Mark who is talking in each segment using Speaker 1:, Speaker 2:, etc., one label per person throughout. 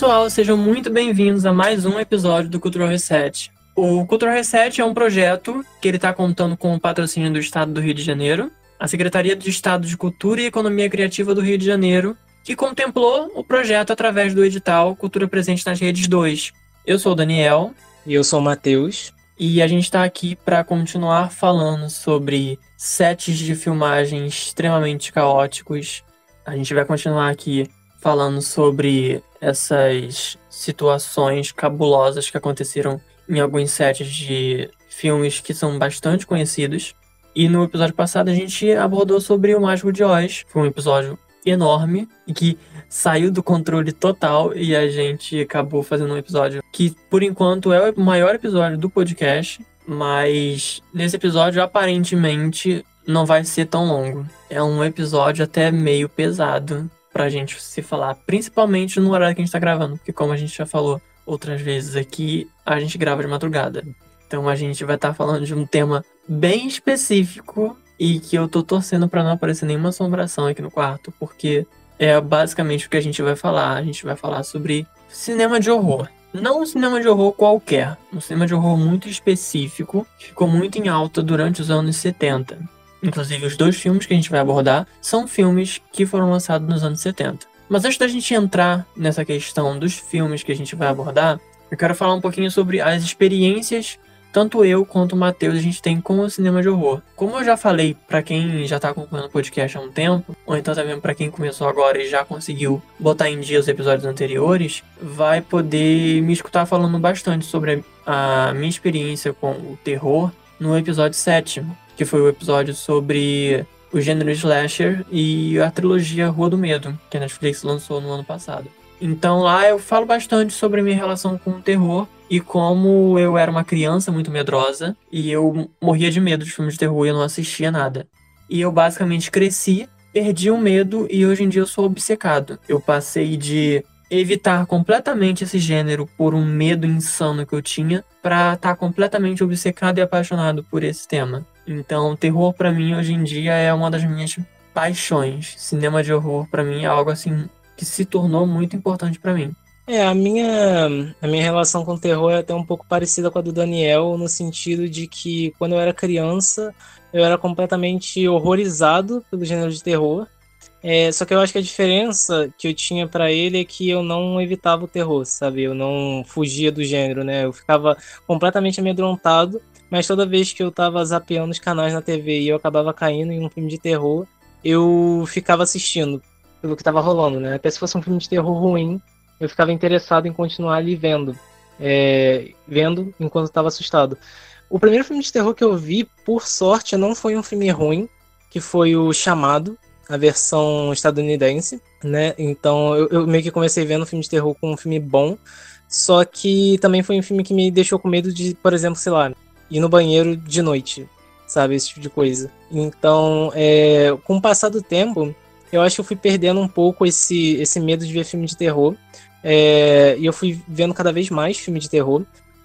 Speaker 1: Pessoal, sejam muito bem-vindos a mais um episódio do Cultural Reset. O Cultural Reset é um projeto que ele está contando com o patrocínio do Estado do Rio de Janeiro, a Secretaria de Estado de Cultura e Economia Criativa do Rio de Janeiro, que contemplou o projeto através do edital Cultura Presente nas Redes 2. Eu sou o Daniel.
Speaker 2: E eu sou o Matheus.
Speaker 1: E a gente está aqui para continuar falando sobre sets de filmagem extremamente caóticos. A gente vai continuar aqui falando sobre essas situações cabulosas que aconteceram em alguns sets de filmes que são bastante conhecidos. E no episódio passado a gente abordou sobre o Mágico de Oz. Foi um episódio enorme e que saiu do controle total e a gente acabou fazendo um episódio que por enquanto é o maior episódio do podcast, mas nesse episódio aparentemente não vai ser tão longo. É um episódio até meio pesado pra gente se falar, principalmente no horário que a gente tá gravando, porque como a gente já falou outras vezes aqui, a gente grava de madrugada. Então a gente vai estar tá falando de um tema bem específico e que eu tô torcendo para não aparecer nenhuma assombração aqui no quarto, porque é basicamente o que a gente vai falar. A gente vai falar sobre cinema de horror. Não um cinema de horror qualquer, um cinema de horror muito específico, que ficou muito em alta durante os anos 70. Inclusive, os dois filmes que a gente vai abordar são filmes que foram lançados nos anos 70. Mas antes da gente entrar nessa questão dos filmes que a gente vai abordar, eu quero falar um pouquinho sobre as experiências tanto eu quanto o Matheus a gente tem com o cinema de horror. Como eu já falei para quem já tá acompanhando o podcast há um tempo, ou então também para quem começou agora e já conseguiu botar em dia os episódios anteriores, vai poder me escutar falando bastante sobre a minha experiência com o terror no episódio 7, que foi o episódio sobre o gênero slasher e a trilogia Rua do Medo, que a Netflix lançou no ano passado. Então lá eu falo bastante sobre minha relação com o terror e como eu era uma criança muito medrosa e eu morria de medo de filmes de terror e eu não assistia nada. E eu basicamente cresci, perdi o medo e hoje em dia eu sou obcecado. Eu passei de evitar completamente esse gênero por um medo insano que eu tinha para estar tá completamente obcecado e apaixonado por esse tema. Então, terror para mim hoje em dia é uma das minhas paixões. Cinema de horror para mim é algo assim que se tornou muito importante para mim.
Speaker 2: É, a minha, a minha relação com terror é até um pouco parecida com a do Daniel, no sentido de que quando eu era criança, eu era completamente horrorizado pelo gênero de terror. É, só que eu acho que a diferença que eu tinha para ele é que eu não evitava o terror, sabe? Eu não fugia do gênero, né? Eu ficava completamente amedrontado mas toda vez que eu tava zapeando os canais na TV e eu acabava caindo em um filme de terror, eu ficava assistindo pelo que tava rolando, né? Até se fosse um filme de terror ruim, eu ficava interessado em continuar ali vendo. É, vendo enquanto estava assustado. O primeiro filme de terror que eu vi, por sorte, não foi um filme ruim, que foi o Chamado, a versão estadunidense, né? Então eu, eu meio que comecei vendo filme de terror com um filme bom, só que também foi um filme que me deixou com medo de, por exemplo, sei lá, ir no banheiro de noite, sabe? Esse tipo de coisa. Então, é, com o passar do tempo, eu acho que eu fui perdendo um pouco esse, esse medo de ver filme de terror. É, e eu fui vendo cada vez mais filme de terror.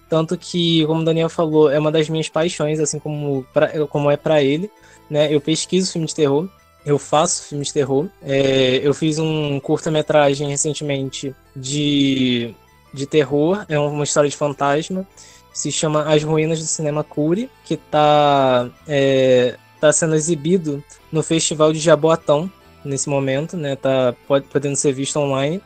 Speaker 2: Tanto que, como o Daniel falou, é uma das minhas paixões, assim como, pra, como é para ele. Né? Eu pesquiso filme de terror, eu faço filme de terror. É, eu fiz um curta-metragem recentemente de, de terror, é uma história de fantasma se chama As Ruínas do Cinema Cury, que está é, tá sendo exibido no Festival de Jaboatão nesse momento, né? Tá podendo ser visto online.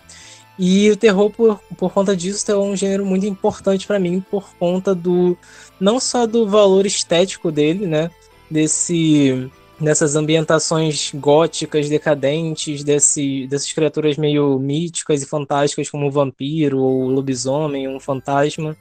Speaker 2: E o terror, por, por conta disso, é um gênero muito importante para mim, por conta do. não só do valor estético dele, né? Desse. dessas ambientações góticas, decadentes, desse, dessas criaturas meio míticas e fantásticas, como o vampiro, ou o lobisomem, um fantasma.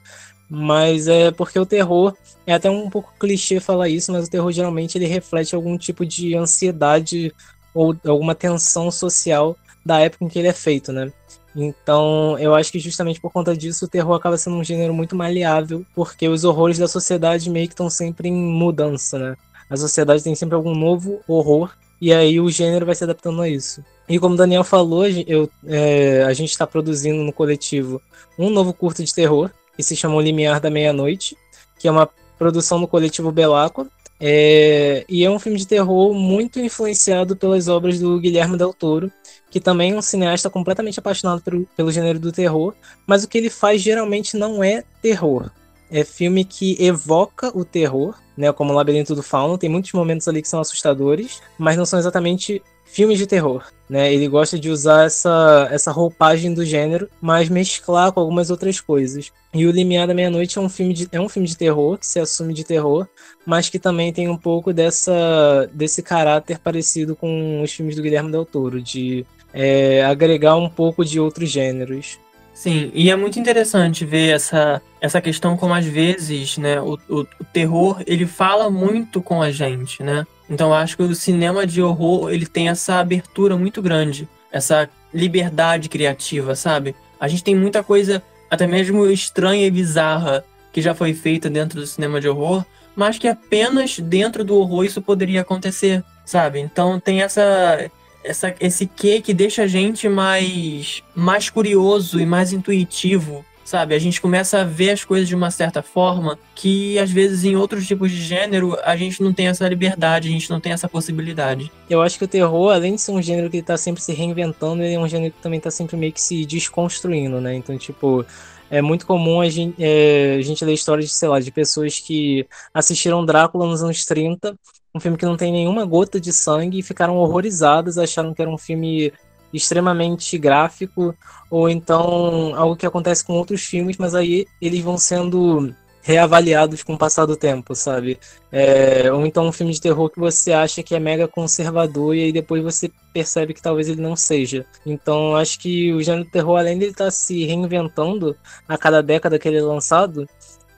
Speaker 2: Mas é porque o terror. É até um pouco clichê falar isso, mas o terror geralmente ele reflete algum tipo de ansiedade ou alguma tensão social da época em que ele é feito, né? Então, eu acho que justamente por conta disso, o terror acaba sendo um gênero muito maleável, porque os horrores da sociedade meio que estão sempre em mudança, né? A sociedade tem sempre algum novo horror, e aí o gênero vai se adaptando a isso. E como o Daniel falou, eu, é, a gente está produzindo no coletivo um novo curto de terror, que se chama O Limiar da Meia-Noite, que é uma produção do coletivo Belacqua, é, e é um filme de terror muito influenciado pelas obras do Guilherme Del Toro, que também é um cineasta completamente apaixonado pelo, pelo gênero do terror, mas o que ele faz geralmente não é terror. É filme que evoca o terror, né, como o Labirinto do Fauno, tem muitos momentos ali que são assustadores, mas não são exatamente filmes de terror, né? Ele gosta de usar essa, essa roupagem do gênero, mas mesclar com algumas outras coisas. E o Limiar da Meia-Noite é um filme de é um filme de terror que se assume de terror, mas que também tem um pouco dessa desse caráter parecido com os filmes do Guilherme Del Toro, de é, agregar um pouco de outros gêneros.
Speaker 1: Sim, e é muito interessante ver essa, essa questão como às vezes, né, o, o, o terror, ele fala muito com a gente, né? Então eu acho que o cinema de horror, ele tem essa abertura muito grande, essa liberdade criativa, sabe? A gente tem muita coisa, até mesmo estranha e bizarra, que já foi feita dentro do cinema de horror, mas que apenas dentro do horror isso poderia acontecer, sabe? Então tem essa essa, esse quê que deixa a gente mais, mais curioso e mais intuitivo, sabe? A gente começa a ver as coisas de uma certa forma que às vezes em outros tipos de gênero a gente não tem essa liberdade, a gente não tem essa possibilidade.
Speaker 2: Eu acho que o terror, além de ser um gênero que está sempre se reinventando, ele é um gênero que também está sempre meio que se desconstruindo, né? Então, tipo, é muito comum a gente, é, a gente ler histórias, de, sei lá, de pessoas que assistiram Drácula nos anos 30 um filme que não tem nenhuma gota de sangue e ficaram horrorizados, acharam que era um filme extremamente gráfico, ou então algo que acontece com outros filmes, mas aí eles vão sendo reavaliados com o passar do tempo, sabe? É, ou então um filme de terror que você acha que é mega conservador e aí depois você percebe que talvez ele não seja. Então acho que o gênero terror, além de ele estar tá se reinventando a cada década que ele é lançado,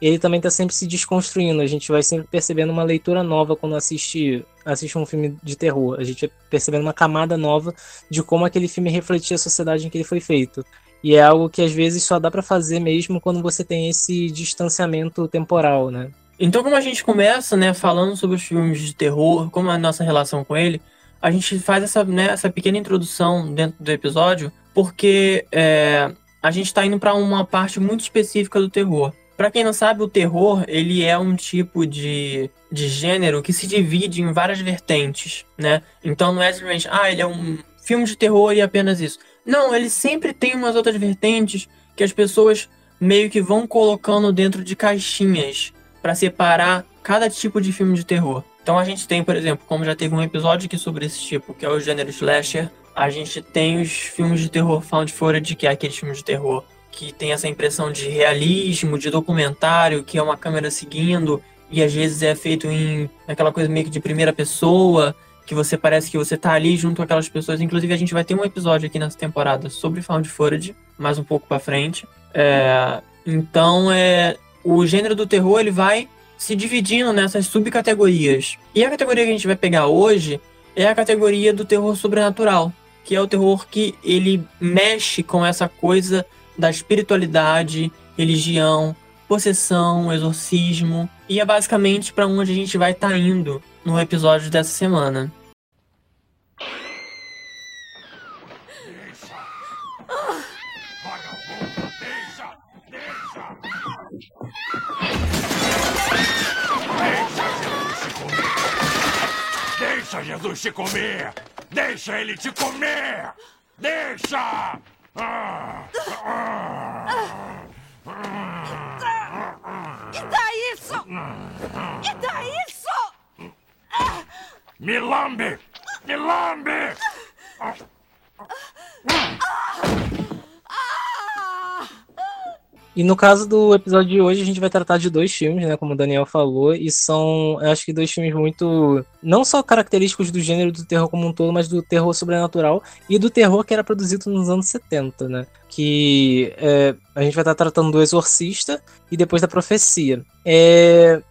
Speaker 2: ele também está sempre se desconstruindo. A gente vai sempre percebendo uma leitura nova quando assiste, assiste um filme de terror. A gente vai percebendo uma camada nova de como aquele filme refletia a sociedade em que ele foi feito. E é algo que às vezes só dá para fazer mesmo quando você tem esse distanciamento temporal, né?
Speaker 1: Então, como a gente começa, né, falando sobre os filmes de terror, como é a nossa relação com ele, a gente faz essa, né, essa pequena introdução dentro do episódio, porque é, a gente está indo para uma parte muito específica do terror. Para quem não sabe, o terror ele é um tipo de, de gênero que se divide em várias vertentes, né? Então não é simplesmente, ah, ele é um filme de terror e apenas isso. Não, ele sempre tem umas outras vertentes que as pessoas meio que vão colocando dentro de caixinhas para separar cada tipo de filme de terror. Então a gente tem, por exemplo, como já teve um episódio aqui sobre esse tipo, que é o gênero slasher, a gente tem os filmes de terror found footage, que é aquele filme de terror que tem essa impressão de realismo, de documentário, que é uma câmera seguindo e às vezes é feito em aquela coisa meio que de primeira pessoa, que você parece que você tá ali junto com aquelas pessoas. Inclusive a gente vai ter um episódio aqui nessa temporada sobre found footage, mais um pouco para frente. É, então é o gênero do terror ele vai se dividindo nessas subcategorias. E a categoria que a gente vai pegar hoje é a categoria do terror sobrenatural, que é o terror que ele mexe com essa coisa da espiritualidade, religião, possessão, exorcismo. E é basicamente para onde a gente vai estar tá indo no episódio dessa semana.
Speaker 3: Deixa Jesus te comer! Deixa ele te comer! Deixa!
Speaker 4: Que dá isso? Que dá isso?
Speaker 3: Me lambe! Me lambe!
Speaker 4: Ah!
Speaker 2: E no caso do episódio de hoje, a gente vai tratar de dois filmes, né? Como o Daniel falou, e são, acho que dois filmes muito. Não só característicos do gênero do terror como um todo, mas do terror sobrenatural e do terror que era produzido nos anos 70, né? Que é, a gente vai estar tratando do Exorcista e depois da Profecia. É,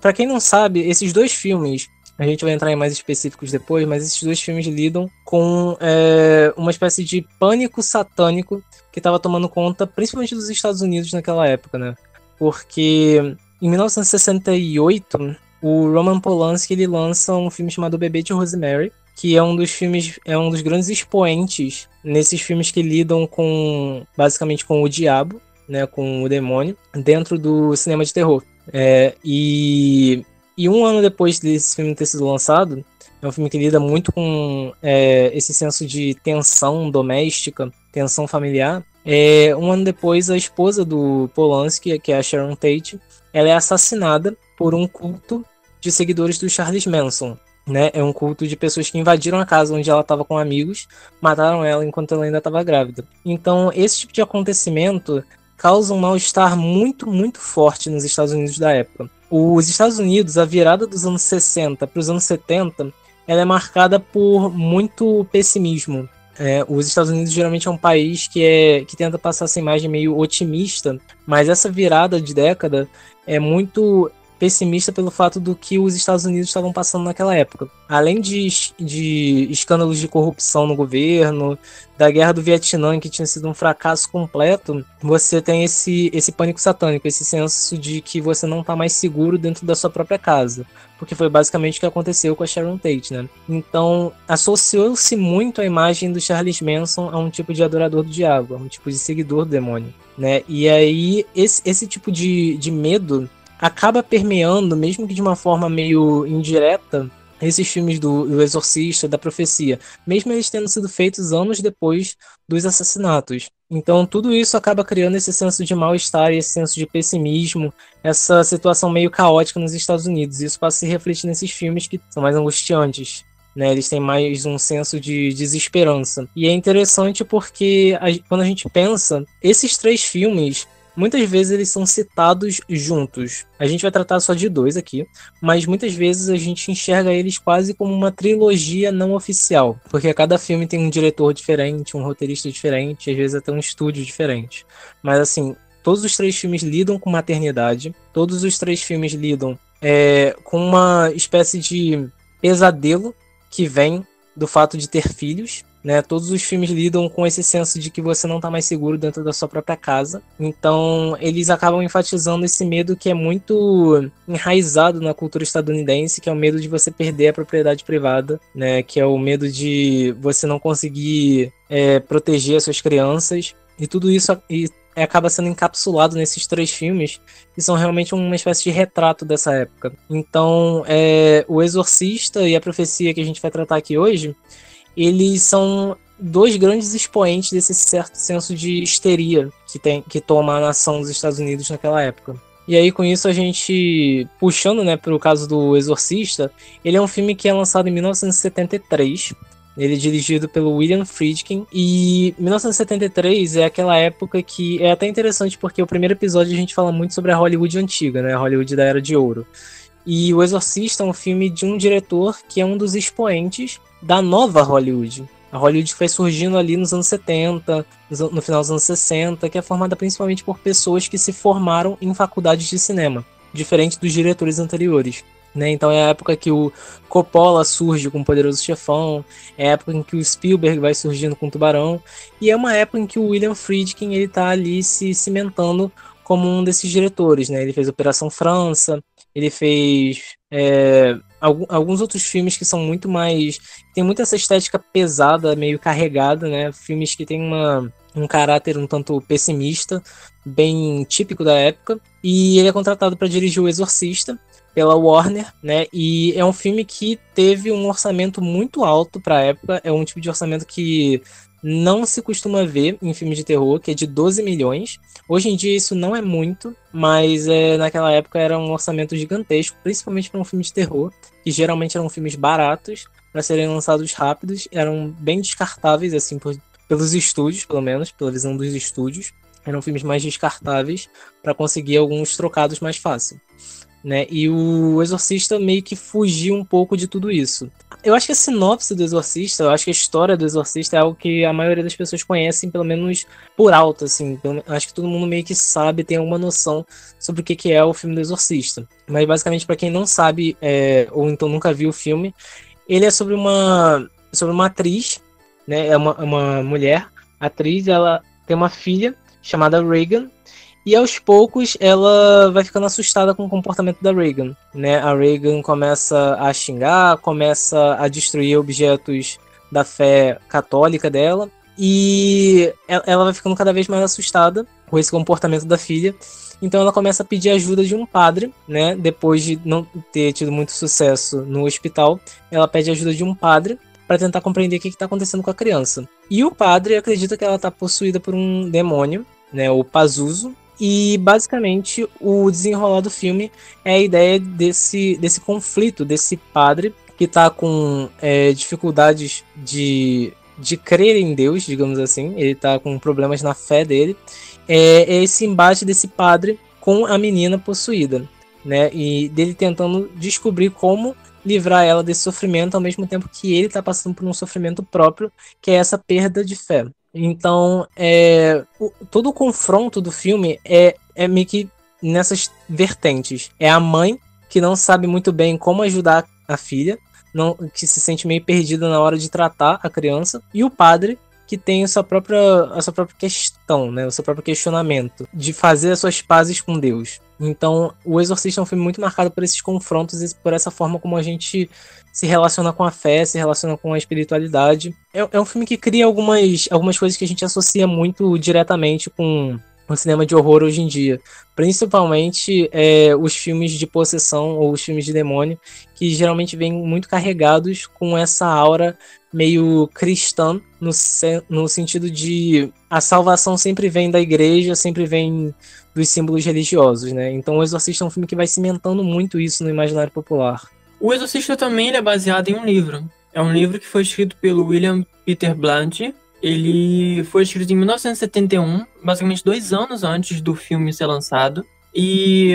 Speaker 2: para quem não sabe, esses dois filmes a gente vai entrar em mais específicos depois, mas esses dois filmes lidam com é, uma espécie de pânico satânico que estava tomando conta principalmente dos Estados Unidos naquela época, né? Porque em 1968 o Roman Polanski ele lança um filme chamado Bebê de Rosemary, que é um dos filmes, é um dos grandes expoentes nesses filmes que lidam com basicamente com o diabo, né, com o demônio, dentro do cinema de terror. É, e e um ano depois desse filme ter sido lançado, é um filme que lida muito com é, esse senso de tensão doméstica, tensão familiar. É, um ano depois, a esposa do Polanski, que é a Sharon Tate, ela é assassinada por um culto de seguidores do Charles Manson. Né? É um culto de pessoas que invadiram a casa onde ela estava com amigos, mataram ela enquanto ela ainda estava grávida. Então, esse tipo de acontecimento causa um mal-estar muito, muito forte nos Estados Unidos da época. Os Estados Unidos, a virada dos anos 60 para os anos 70, ela é marcada por muito pessimismo. É, os Estados Unidos geralmente é um país que, é, que tenta passar essa imagem meio otimista, mas essa virada de década é muito pessimista pelo fato do que os Estados Unidos estavam passando naquela época. Além de, de escândalos de corrupção no governo, da guerra do Vietnã, que tinha sido um fracasso completo, você tem esse, esse pânico satânico, esse senso de que você não está mais seguro dentro da sua própria casa. Porque foi basicamente o que aconteceu com a Sharon Tate, né? Então, associou-se muito a imagem do Charles Manson a um tipo de adorador do diabo, a um tipo de seguidor do demônio, né? E aí, esse, esse tipo de, de medo acaba permeando, mesmo que de uma forma meio indireta, esses filmes do, do, Exorcista, da Profecia, mesmo eles tendo sido feitos anos depois dos assassinatos. Então, tudo isso acaba criando esse senso de mal-estar, esse senso de pessimismo, essa situação meio caótica nos Estados Unidos. Isso passa a se refletir nesses filmes que são mais angustiantes. Né, eles têm mais um senso de desesperança. E é interessante porque a, quando a gente pensa, esses três filmes muitas vezes eles são citados juntos. A gente vai tratar só de dois aqui, mas muitas vezes a gente enxerga eles quase como uma trilogia não oficial, porque cada filme tem um diretor diferente, um roteirista diferente, às vezes até um estúdio diferente. Mas assim, todos os três filmes lidam com maternidade, todos os três filmes lidam é, com uma espécie de pesadelo que vem do fato de ter filhos, né? Todos os filmes lidam com esse senso de que você não está mais seguro dentro da sua própria casa. Então, eles acabam enfatizando esse medo que é muito enraizado na cultura estadunidense, que é o medo de você perder a propriedade privada, né? Que é o medo de você não conseguir é, proteger as suas crianças. E tudo isso e acaba sendo encapsulado nesses três filmes, que são realmente uma espécie de retrato dessa época. Então, é, O Exorcista e a Profecia que a gente vai tratar aqui hoje eles são dois grandes expoentes desse certo senso de histeria que tem que toma a nação dos Estados Unidos naquela época. E aí com isso a gente puxando, né, para o caso do Exorcista, ele é um filme que é lançado em 1973. Ele é dirigido pelo William Friedkin e 1973 é aquela época que é até interessante porque o primeiro episódio a gente fala muito sobre a Hollywood antiga, né, a Hollywood da Era de Ouro. E O Exorcista é um filme de um diretor que é um dos expoentes da nova Hollywood. A Hollywood foi surgindo ali nos anos 70, no final dos anos 60, que é formada principalmente por pessoas que se formaram em faculdades de cinema, diferente dos diretores anteriores. Né? Então é a época que o Coppola surge com o Poderoso Chefão, é a época em que o Spielberg vai surgindo com o Tubarão, e é uma época em que o William Friedkin ele tá ali se cimentando como um desses diretores. Né? Ele fez Operação França, ele fez é, alguns outros filmes que são muito mais. tem muito essa estética pesada, meio carregada, né? Filmes que tem uma, um caráter um tanto pessimista, bem típico da época. E ele é contratado para dirigir O Exorcista pela Warner, né? E é um filme que teve um orçamento muito alto para a época. É um tipo de orçamento que não se costuma ver em filmes de terror, que é de 12 milhões. Hoje em dia isso não é muito, mas é, naquela época era um orçamento gigantesco, principalmente para um filme de terror, que geralmente eram filmes baratos para serem lançados rápidos, eram bem descartáveis assim por, pelos estúdios, pelo menos, pela visão dos estúdios. Eram filmes mais descartáveis para conseguir alguns trocados mais fácil. Né? E o Exorcista meio que fugiu um pouco de tudo isso. Eu acho que a sinopse do Exorcista, eu acho que a história do Exorcista é algo que a maioria das pessoas conhecem, pelo menos por alto, assim. acho que todo mundo meio que sabe, tem alguma noção sobre o que é o filme do Exorcista. Mas basicamente, para quem não sabe, é, ou então nunca viu o filme, ele é sobre uma, sobre uma atriz, né? É uma, uma mulher, atriz, ela tem uma filha chamada Reagan, e aos poucos ela vai ficando assustada com o comportamento da Reagan, né? A Reagan começa a xingar, começa a destruir objetos da fé católica dela e ela vai ficando cada vez mais assustada com esse comportamento da filha. Então ela começa a pedir ajuda de um padre, né? Depois de não ter tido muito sucesso no hospital, ela pede ajuda de um padre para tentar compreender o que está acontecendo com a criança. E o padre acredita que ela está possuída por um demônio, né? O Pazuzu, e basicamente o desenrolar do filme é a ideia desse, desse conflito, desse padre que está com é, dificuldades de, de crer em Deus, digamos assim. Ele está com problemas na fé dele. É, é esse embate desse padre com a menina possuída, né? E dele tentando descobrir como livrar ela desse sofrimento ao mesmo tempo que ele está passando por um sofrimento próprio, que é essa perda de fé. Então, é, o, todo o confronto do filme é, é meio que nessas vertentes. É a mãe que não sabe muito bem como ajudar a filha, não, que se sente meio perdida na hora de tratar a criança, e o padre que tem a sua própria, a sua própria questão, né? o seu próprio questionamento, de fazer as suas pazes com Deus. Então, O Exorcista é um filme muito marcado por esses confrontos e por essa forma como a gente se relaciona com a fé, se relaciona com a espiritualidade. É, é um filme que cria algumas, algumas coisas que a gente associa muito diretamente com o cinema de horror hoje em dia. Principalmente é, os filmes de possessão ou os filmes de demônio, que geralmente vêm muito carregados com essa aura meio cristã, no, no sentido de a salvação sempre vem da igreja, sempre vem dos símbolos religiosos, né? Então o Exorcista é um filme que vai cimentando muito isso no imaginário popular.
Speaker 1: O Exorcista também é baseado em um livro. É um livro que foi escrito pelo William Peter Blunt. Ele foi escrito em 1971, basicamente dois anos antes do filme ser lançado. E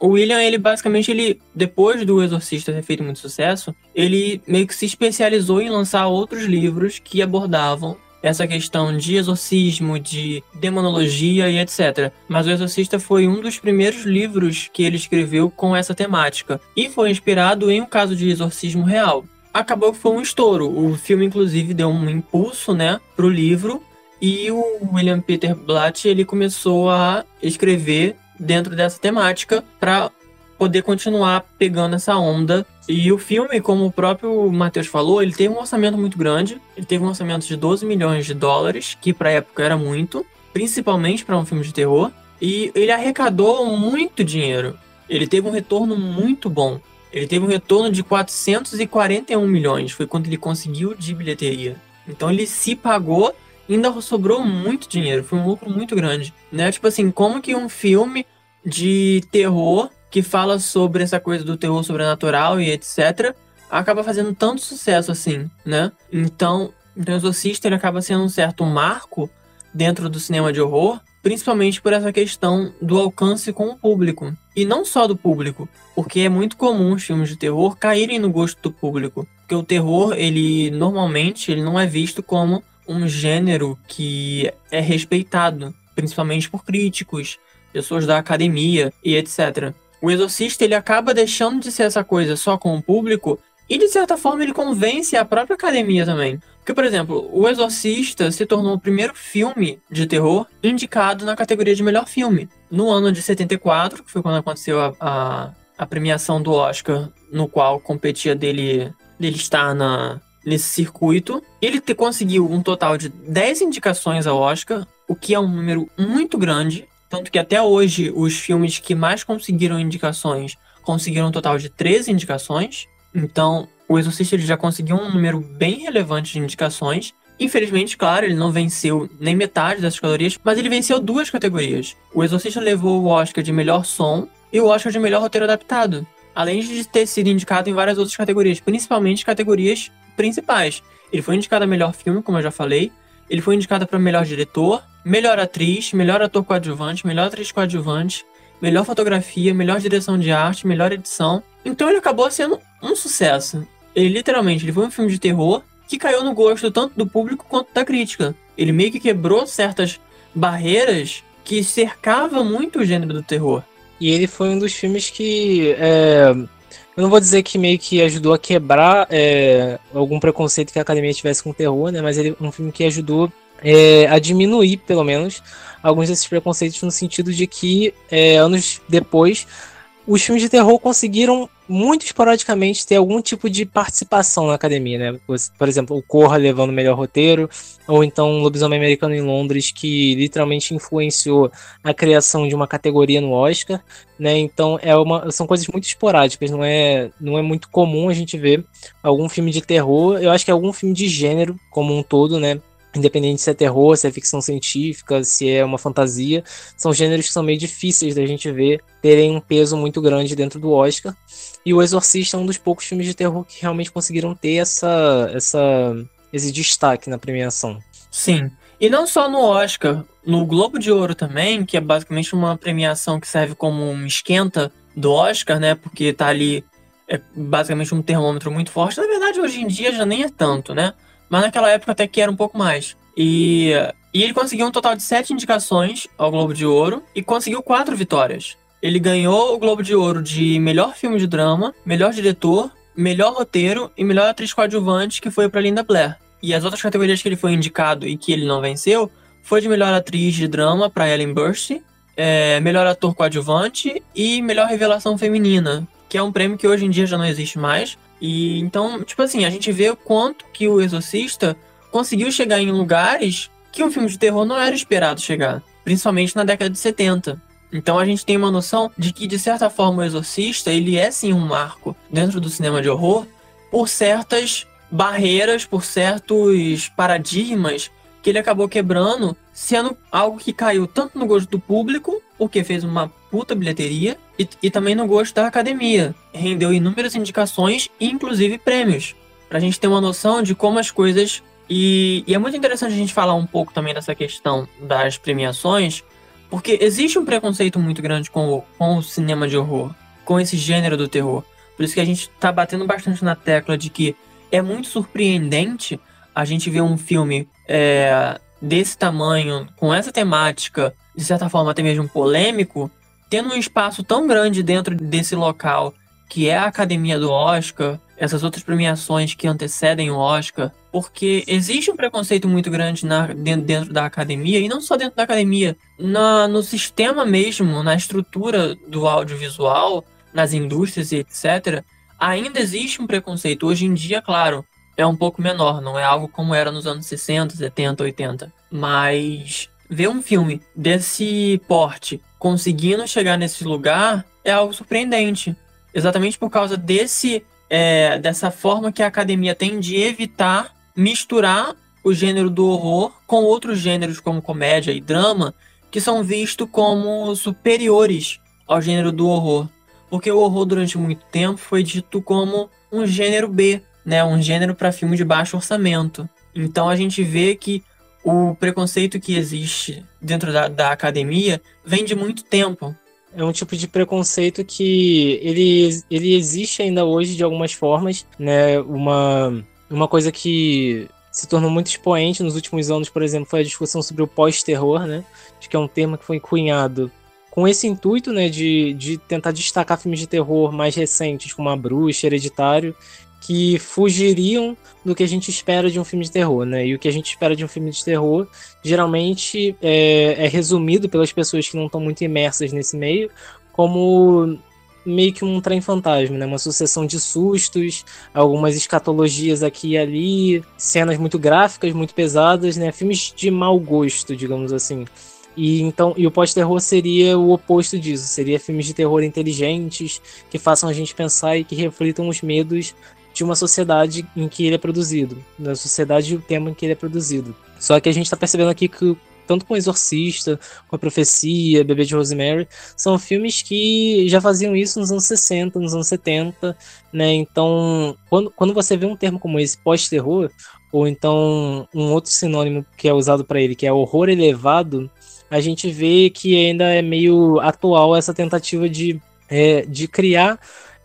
Speaker 1: o William, ele basicamente, ele depois do Exorcista ter feito muito sucesso, ele meio que se especializou em lançar outros livros que abordavam essa questão de exorcismo, de demonologia e etc. Mas o Exorcista foi um dos primeiros livros que ele escreveu com essa temática e foi inspirado em um caso de exorcismo real. Acabou que foi um estouro. O filme, inclusive, deu um impulso, né, pro livro. E o William Peter Blatt ele começou a escrever dentro dessa temática para poder continuar pegando essa onda. E o filme, como o próprio Matheus falou, ele teve um orçamento muito grande. Ele teve um orçamento de 12 milhões de dólares, que para época era muito, principalmente para um filme de terror. E ele arrecadou muito dinheiro. Ele teve um retorno muito bom. Ele teve um retorno de 441 milhões, foi quando ele conseguiu de bilheteria. Então ele se pagou ainda sobrou muito dinheiro, foi um lucro muito grande, né? Tipo assim, como que um filme de terror que fala sobre essa coisa do terror sobrenatural e etc., acaba fazendo tanto sucesso assim, né? Então, o Exorcista ele acaba sendo um certo marco dentro do cinema de horror, principalmente por essa questão do alcance com o público. E não só do público, porque é muito comum os filmes de terror caírem no gosto do público. Porque o terror, ele normalmente ele não é visto como um gênero que é respeitado, principalmente por críticos, pessoas da academia e etc o exorcista ele acaba deixando de ser essa coisa só com o público e de certa forma ele convence a própria academia também. Porque, por exemplo, O Exorcista se tornou o primeiro filme de terror indicado na categoria de melhor filme. No ano de 74, que foi quando aconteceu a, a, a premiação do Oscar, no qual competia dele, dele estar na, nesse circuito. Ele te, conseguiu um total de 10 indicações ao Oscar, o que é um número muito grande. Tanto que até hoje os filmes que mais conseguiram indicações conseguiram um total de 13 indicações. Então, o Exorcista ele já conseguiu um número bem relevante de indicações. Infelizmente, claro, ele não venceu nem metade dessas categorias, mas ele venceu duas categorias. O Exorcista levou o Oscar de melhor som e o Oscar de melhor roteiro adaptado. Além de ter sido indicado em várias outras categorias, principalmente categorias principais. Ele foi indicado a melhor filme, como eu já falei. Ele foi indicado para melhor diretor, melhor atriz, melhor ator coadjuvante, melhor atriz coadjuvante, melhor fotografia, melhor direção de arte, melhor edição. Então ele acabou sendo um sucesso. Ele literalmente ele foi um filme de terror que caiu no gosto tanto do público quanto da crítica. Ele meio que quebrou certas barreiras que cercavam muito o gênero do terror.
Speaker 2: E ele foi um dos filmes que. É, eu não vou dizer que meio que ajudou a quebrar é, algum preconceito que a academia tivesse com o terror, né? Mas ele um filme que ajudou é, a diminuir, pelo menos, alguns desses preconceitos no sentido de que é, anos depois os filmes de terror conseguiram muito esporadicamente ter algum tipo de participação na academia, né? Por exemplo, o Corra levando o melhor roteiro, ou então o Lobisomem Americano em Londres, que literalmente influenciou a criação de uma categoria no Oscar, né? Então é uma, são coisas muito esporádicas, não é, não é muito comum a gente ver algum filme de terror. Eu acho que é algum filme de gênero como um todo, né? Independente se é terror, se é ficção científica, se é uma fantasia, são gêneros que são meio difíceis da gente ver terem um peso muito grande dentro do Oscar. E O Exorcista é um dos poucos filmes de terror que realmente conseguiram ter essa, essa, esse destaque na premiação.
Speaker 1: Sim. E não só no Oscar, no Globo de Ouro também, que é basicamente uma premiação que serve como um esquenta do Oscar, né? Porque tá ali é basicamente um termômetro muito forte. Na verdade, hoje em dia já nem é tanto, né? Mas naquela época até que era um pouco mais. E, e ele conseguiu um total de sete indicações ao Globo de Ouro e conseguiu quatro vitórias. Ele ganhou o Globo de Ouro de melhor filme de drama, melhor diretor, melhor roteiro e melhor atriz coadjuvante, que foi para Linda Blair. E as outras categorias que ele foi indicado e que ele não venceu foi de melhor atriz de drama para Ellen Burstyn, é, melhor ator coadjuvante e melhor revelação feminina, que é um prêmio que hoje em dia já não existe mais, e então, tipo assim, a gente vê o quanto que o Exorcista conseguiu chegar em lugares que um filme de terror não era esperado chegar, principalmente na década de 70. Então a gente tem uma noção de que, de certa forma, o Exorcista ele é sim um marco dentro do cinema de horror por certas barreiras, por certos paradigmas que ele acabou quebrando, sendo algo que caiu tanto no gosto do público, porque fez uma puta bilheteria, e, e também no gosto da academia. Rendeu inúmeras indicações inclusive prêmios. Pra gente ter uma noção de como as coisas. E, e é muito interessante a gente falar um pouco também dessa questão das premiações, porque existe um preconceito muito grande com o, com o cinema de horror, com esse gênero do terror. Por isso que a gente tá batendo bastante na tecla de que é muito surpreendente a gente ver um filme é, desse tamanho, com essa temática, de certa forma até mesmo polêmico, tendo um espaço tão grande dentro desse local que é a academia do Oscar, essas outras premiações que antecedem o Oscar, porque existe um preconceito muito grande na, dentro, dentro da academia, e não só dentro da academia, na, no sistema mesmo, na estrutura do audiovisual, nas indústrias e etc. Ainda existe um preconceito. Hoje em dia, claro, é um pouco menor, não é algo como era nos anos 60, 70, 80. Mas ver um filme desse porte conseguindo chegar nesse lugar é algo surpreendente. Exatamente por causa desse é, dessa forma que a academia tem de evitar misturar o gênero do horror com outros gêneros como comédia e drama que são vistos como superiores ao gênero do horror. Porque o horror durante muito tempo foi dito como um gênero B, né, um gênero para filme de baixo orçamento. Então a gente vê que o preconceito que existe dentro da, da academia vem de muito tempo.
Speaker 2: É um tipo de preconceito que ele, ele existe ainda hoje de algumas formas, né? Uma, uma coisa que se tornou muito expoente nos últimos anos, por exemplo, foi a discussão sobre o pós-terror, né? Acho que é um termo que foi cunhado com esse intuito, né, de, de tentar destacar filmes de terror mais recentes, como A Bruxa, Hereditário, que fugiriam do que a gente espera de um filme de terror, né? E o que a gente espera de um filme de terror geralmente é, é resumido pelas pessoas que não estão muito imersas nesse meio como meio que um trem fantasma, né? Uma sucessão de sustos, algumas escatologias aqui e ali, cenas muito gráficas, muito pesadas, né? Filmes de mau gosto, digamos assim. E então, e o pós-terror seria o oposto disso, seria filmes de terror inteligentes, que façam a gente pensar e que reflitam os medos de uma sociedade em que ele é produzido, da sociedade e o tema em que ele é produzido. Só que a gente está percebendo aqui que tanto com Exorcista, com a Profecia, Bebê de Rosemary, são filmes que já faziam isso nos anos 60, nos anos 70, né? Então, quando, quando você vê um termo como esse, pós-terror, ou então um outro sinônimo que é usado para ele, que é horror elevado, a gente vê que ainda é meio atual essa tentativa de, é, de criar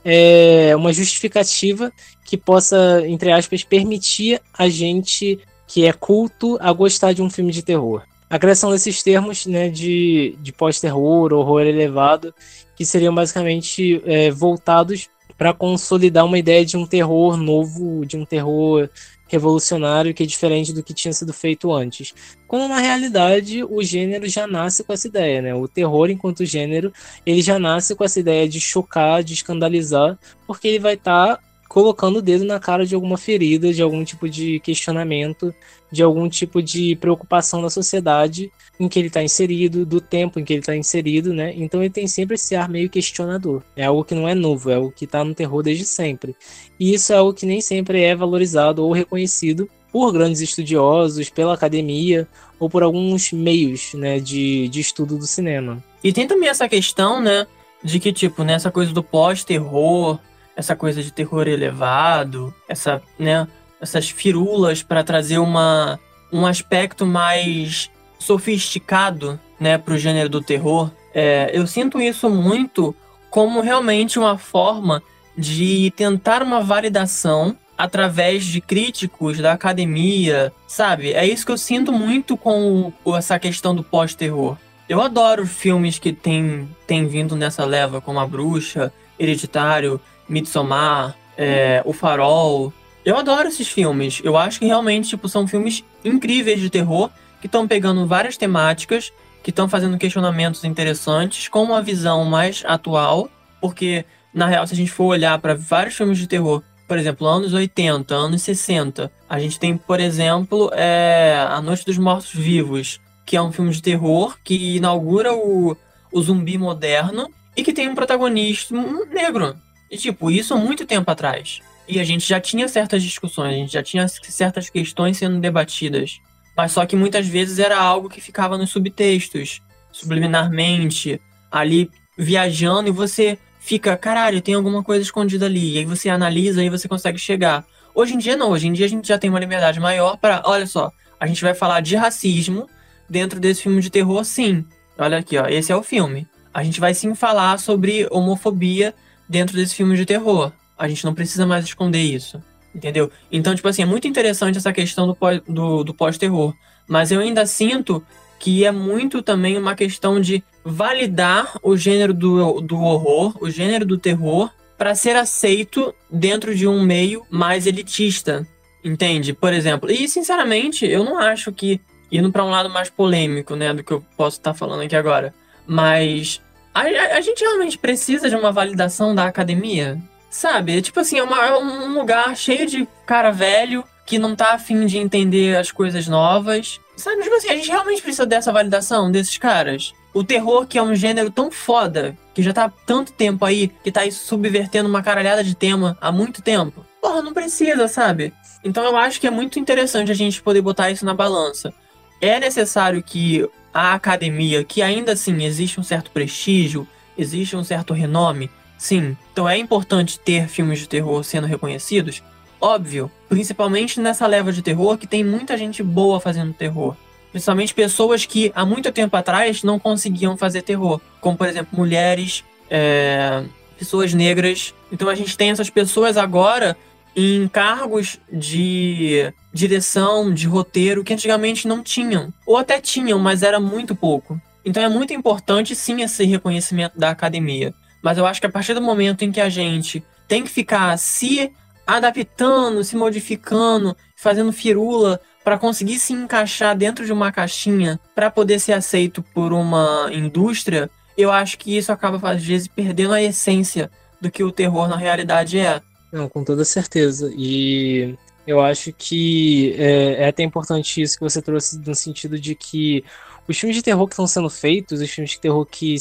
Speaker 2: é, uma justificativa que possa, entre aspas, permitir a gente que é culto a gostar de um filme de terror. A criação desses termos né, de, de pós-terror, horror elevado, que seriam basicamente é, voltados para consolidar uma ideia de um terror novo, de um terror revolucionário que é diferente do que tinha sido feito antes. Quando na realidade o gênero já nasce com essa ideia, né? O terror enquanto gênero, ele já nasce com essa ideia de chocar, de escandalizar, porque ele vai estar tá colocando o dedo na cara de alguma ferida, de algum tipo de questionamento, de algum tipo de preocupação da sociedade em que ele está inserido, do tempo em que ele está inserido, né? Então ele tem sempre esse ar meio questionador. É algo que não é novo, é algo que está no terror desde sempre. E isso é algo que nem sempre é valorizado ou reconhecido por grandes estudiosos, pela academia ou por alguns meios né, de, de estudo do cinema.
Speaker 1: E tem também essa questão, né, de que, tipo, nessa coisa do pós-terror, essa coisa de terror elevado, essa, né, essas firulas para trazer uma, um aspecto mais sofisticado, né, para o gênero do terror. É, eu sinto isso muito como realmente uma forma de tentar uma validação através de críticos da academia, sabe? É isso que eu sinto muito com essa questão do pós-terror. Eu adoro filmes que tem, tem vindo nessa leva, como A Bruxa, Hereditário, Midsommar, é, O Farol. Eu adoro esses filmes. Eu acho que realmente tipo, são filmes incríveis de terror que estão pegando várias temáticas, que estão fazendo questionamentos interessantes com uma visão mais atual, porque na real, se a gente for olhar para vários filmes de terror, por exemplo, anos 80, anos 60, a gente tem, por exemplo, é, A Noite dos Mortos Vivos, que é um filme de terror que inaugura o, o zumbi moderno e que tem um protagonista negro. E, tipo, isso há muito tempo atrás. E a gente já tinha certas discussões, a gente já tinha certas questões sendo debatidas. Mas só que muitas vezes era algo que ficava nos subtextos, subliminarmente, ali viajando, e você fica, caralho, tem alguma coisa escondida ali. E aí você analisa e você consegue chegar. Hoje em dia não, hoje em dia a gente já tem uma liberdade maior para, olha só, a gente vai falar de racismo dentro desse filme de terror, sim. Olha aqui, ó, esse é o filme. A gente vai sim falar sobre homofobia dentro desse filme de terror. A gente não precisa mais esconder isso. Entendeu? Então, tipo assim, é muito interessante essa questão do, pós, do, do pós-terror. Mas eu ainda sinto que é muito também uma questão de validar o gênero do, do horror, o gênero do terror, para ser aceito dentro de um meio mais elitista. Entende? Por exemplo. E, sinceramente, eu não acho que. Indo para um lado mais polêmico, né, do que eu posso estar tá falando aqui agora. Mas a, a, gente realmente precisa de uma validação da academia? Sabe? É tipo assim, é, uma, é um lugar cheio de cara velho que não tá afim de entender as coisas novas. Sabe? Tipo assim, a gente realmente precisa dessa validação desses caras. O terror, que é um gênero tão foda, que já tá há tanto tempo aí, que tá aí subvertendo uma caralhada de tema há muito tempo. Porra, não precisa, sabe? Então eu acho que é muito interessante a gente poder botar isso na balança. É necessário que a academia, que ainda assim existe um certo prestígio, existe um certo renome, sim. Então é importante ter filmes de terror sendo reconhecidos, óbvio, principalmente nessa leva de terror que tem muita gente boa fazendo terror. Principalmente pessoas que há muito tempo atrás não conseguiam fazer terror, como por exemplo mulheres, é, pessoas negras. Então a gente tem essas pessoas agora em cargos de direção, de roteiro, que antigamente não tinham. Ou até tinham, mas era muito pouco. Então é muito importante sim esse reconhecimento da academia. Mas eu acho que a partir do momento em que a gente tem que ficar se adaptando, se modificando, fazendo firula para conseguir se encaixar dentro de uma caixinha para poder ser aceito por uma indústria, eu acho que isso acaba às vezes perdendo a essência do que o terror na realidade é.
Speaker 2: Não, com toda certeza. E eu acho que é, é, até importante isso que você trouxe no sentido de que os filmes de terror que estão sendo feitos, os filmes de terror que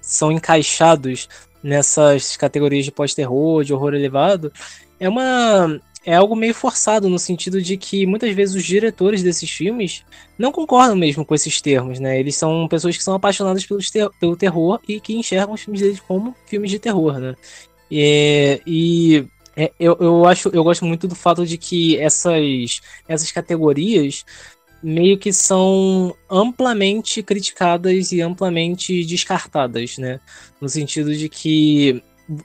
Speaker 2: são encaixados nessas categorias de pós-terror, de horror elevado, é uma é algo meio forçado no sentido de que muitas vezes os diretores desses filmes não concordam mesmo com esses termos, né? Eles são pessoas que são apaixonadas pelo, ter pelo terror e que enxergam os filmes deles como filmes de terror, né? E, e É, eu, eu acho, eu gosto muito do fato de que essas, essas categorias meio que são amplamente criticadas e amplamente descartadas, né? No sentido de que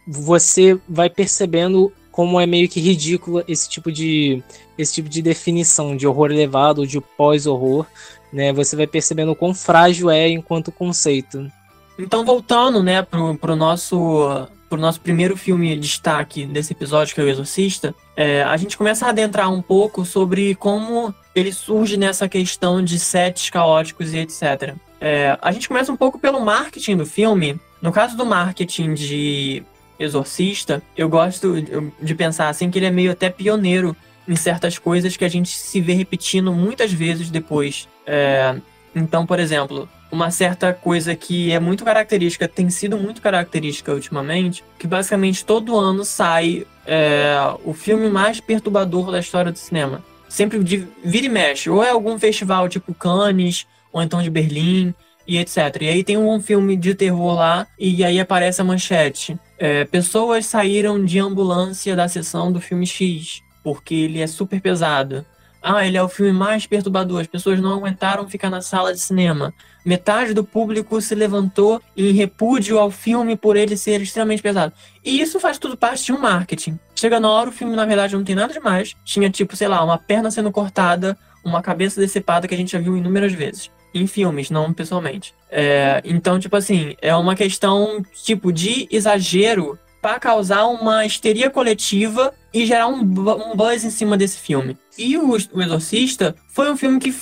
Speaker 2: você vai percebendo como é meio que ridícula esse tipo de esse tipo de definição de horror elevado ou de pós-horror, né? Você vai percebendo o quão frágil é enquanto conceito.
Speaker 1: Então, voltando, né, pro, pro nosso pro nosso primeiro filme destaque desse episódio, que é o Exorcista, é, a gente começa a adentrar um pouco sobre como ele surge nessa questão de sets caóticos e etc. É, a gente começa um pouco pelo marketing do filme. No caso do marketing de Exorcista, eu gosto de pensar assim que ele é meio até pioneiro em certas coisas que a gente se vê repetindo muitas vezes depois. É, então, por exemplo, uma certa coisa que é muito característica, tem sido muito característica ultimamente, que basicamente todo ano sai é, o filme mais perturbador da história do cinema. Sempre de vira e mexe, ou é algum festival tipo Cannes, ou então de Berlim, e etc. E aí tem um filme de terror lá, e aí aparece a manchete. É, pessoas saíram de ambulância da sessão do filme X, porque ele é super pesado. Ah, ele é o filme mais perturbador. As pessoas não aguentaram ficar na sala de cinema. Metade do público se levantou em repúdio ao filme por ele ser extremamente pesado. E isso faz tudo parte de um marketing. Chega na hora, o filme na verdade não tem nada demais. Tinha tipo, sei lá, uma perna sendo cortada, uma cabeça decepada que a gente já viu inúmeras vezes. Em filmes, não pessoalmente. É, então, tipo assim, é uma questão tipo de exagero para causar uma histeria coletiva e gerar um, um buzz em cima desse filme. E o, o Exorcista foi um filme que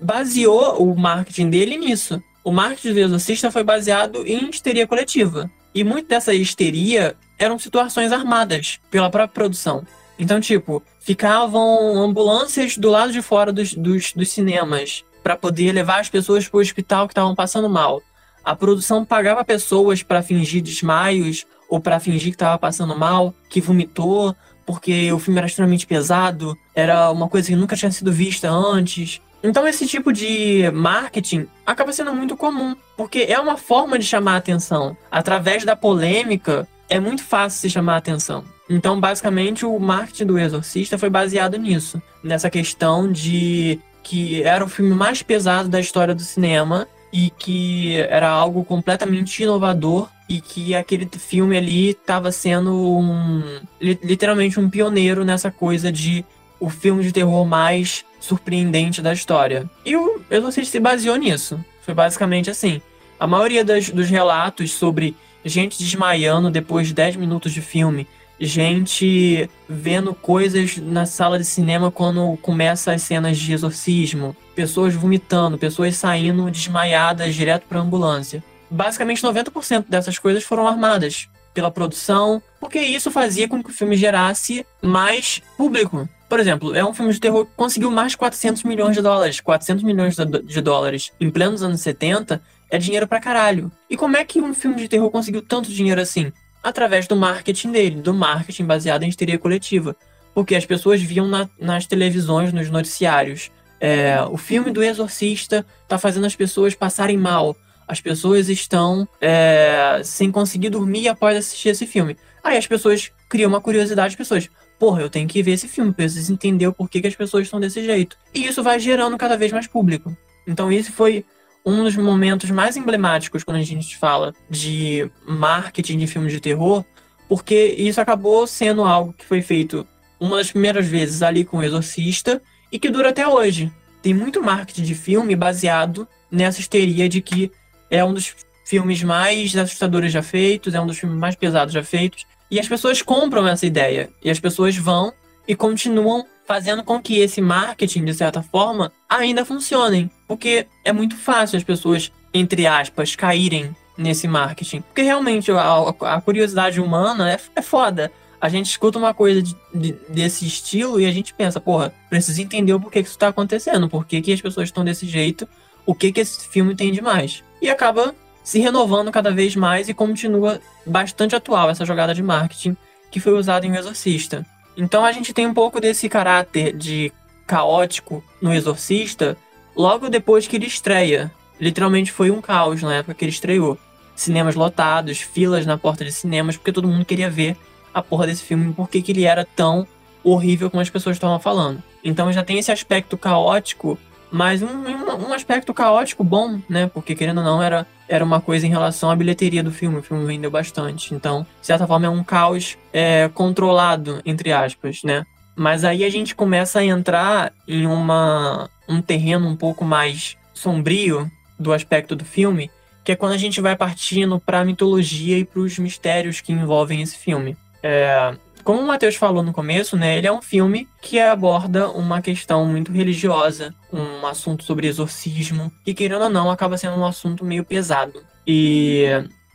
Speaker 1: baseou o marketing dele nisso. O marketing do Exorcista foi baseado em histeria coletiva. E muito dessa histeria eram situações armadas pela própria produção. Então, tipo, ficavam ambulâncias do lado de fora dos, dos, dos cinemas para poder levar as pessoas para o hospital que estavam passando mal. A produção pagava pessoas para fingir desmaios ou para fingir que estava passando mal, que vomitou, porque o filme era extremamente pesado, era uma coisa que nunca tinha sido vista antes. Então esse tipo de marketing acaba sendo muito comum, porque é uma forma de chamar a atenção. Através da polêmica, é muito fácil se chamar a atenção. Então, basicamente, o marketing do Exorcista foi baseado nisso, nessa questão de que era o filme mais pesado da história do cinema e que era algo completamente inovador e que aquele filme ali estava sendo um, literalmente um pioneiro nessa coisa de o filme de terror mais surpreendente da história. E o Exorcista se baseou nisso. Foi basicamente assim. A maioria das, dos relatos sobre gente desmaiando depois de 10 minutos de filme, gente vendo coisas na sala de cinema quando começa as cenas de exorcismo, pessoas vomitando, pessoas saindo desmaiadas direto para ambulância basicamente 90% dessas coisas foram armadas pela produção, porque isso fazia com que o filme gerasse mais público. Por exemplo, é um filme de terror que conseguiu mais de 400 milhões de dólares. 400 milhões de dólares em plenos anos 70 é dinheiro pra caralho. E como é que um filme de terror conseguiu tanto dinheiro assim? Através do marketing dele, do marketing baseado em histeria coletiva. Porque as pessoas viam na, nas televisões, nos noticiários. É, o filme do Exorcista tá fazendo as pessoas passarem mal as pessoas estão é, sem conseguir dormir após assistir esse filme. Aí as pessoas criam uma curiosidade, as pessoas, porra, eu tenho que ver esse filme, preciso entender o porquê que as pessoas estão desse jeito. E isso vai gerando cada vez mais público. Então esse foi um dos momentos mais emblemáticos quando a gente fala de marketing de filmes de terror, porque isso acabou sendo algo que foi feito uma das primeiras vezes ali com o Exorcista e que dura até hoje. Tem muito marketing de filme baseado nessa histeria de que é um dos filmes mais assustadores já feitos, é um dos filmes mais pesados já feitos. E as pessoas compram essa ideia. E as pessoas vão e continuam fazendo com que esse marketing, de certa forma, ainda funcione. Porque é muito fácil as pessoas, entre aspas, caírem nesse marketing. Porque realmente a, a curiosidade humana é, é foda. A gente escuta uma coisa de, de, desse estilo e a gente pensa, porra, preciso entender o porquê que isso tá acontecendo, por que, que as pessoas estão desse jeito, o que, que esse filme tem de mais e acaba se renovando cada vez mais e continua bastante atual essa jogada de marketing que foi usada em O Exorcista. Então a gente tem um pouco desse caráter de caótico no Exorcista logo depois que ele estreia. Literalmente foi um caos na época que ele estreou. Cinemas lotados, filas na porta de cinemas, porque todo mundo queria ver a porra desse filme, por que que ele era tão horrível como as pessoas estavam falando. Então já tem esse aspecto caótico, mas um, um, um aspecto caótico bom, né? Porque querendo ou não, era, era uma coisa em relação à bilheteria do filme. O filme vendeu bastante. Então, de certa forma, é um caos é, controlado, entre aspas, né? Mas aí a gente começa a entrar em uma, um terreno um pouco mais sombrio do aspecto do filme, que é quando a gente vai partindo para a mitologia e para os mistérios que envolvem esse filme. É, como o Matheus falou no começo, né, ele é um filme que aborda uma questão muito religiosa, um assunto sobre exorcismo, e querendo ou não, acaba sendo um assunto meio pesado. E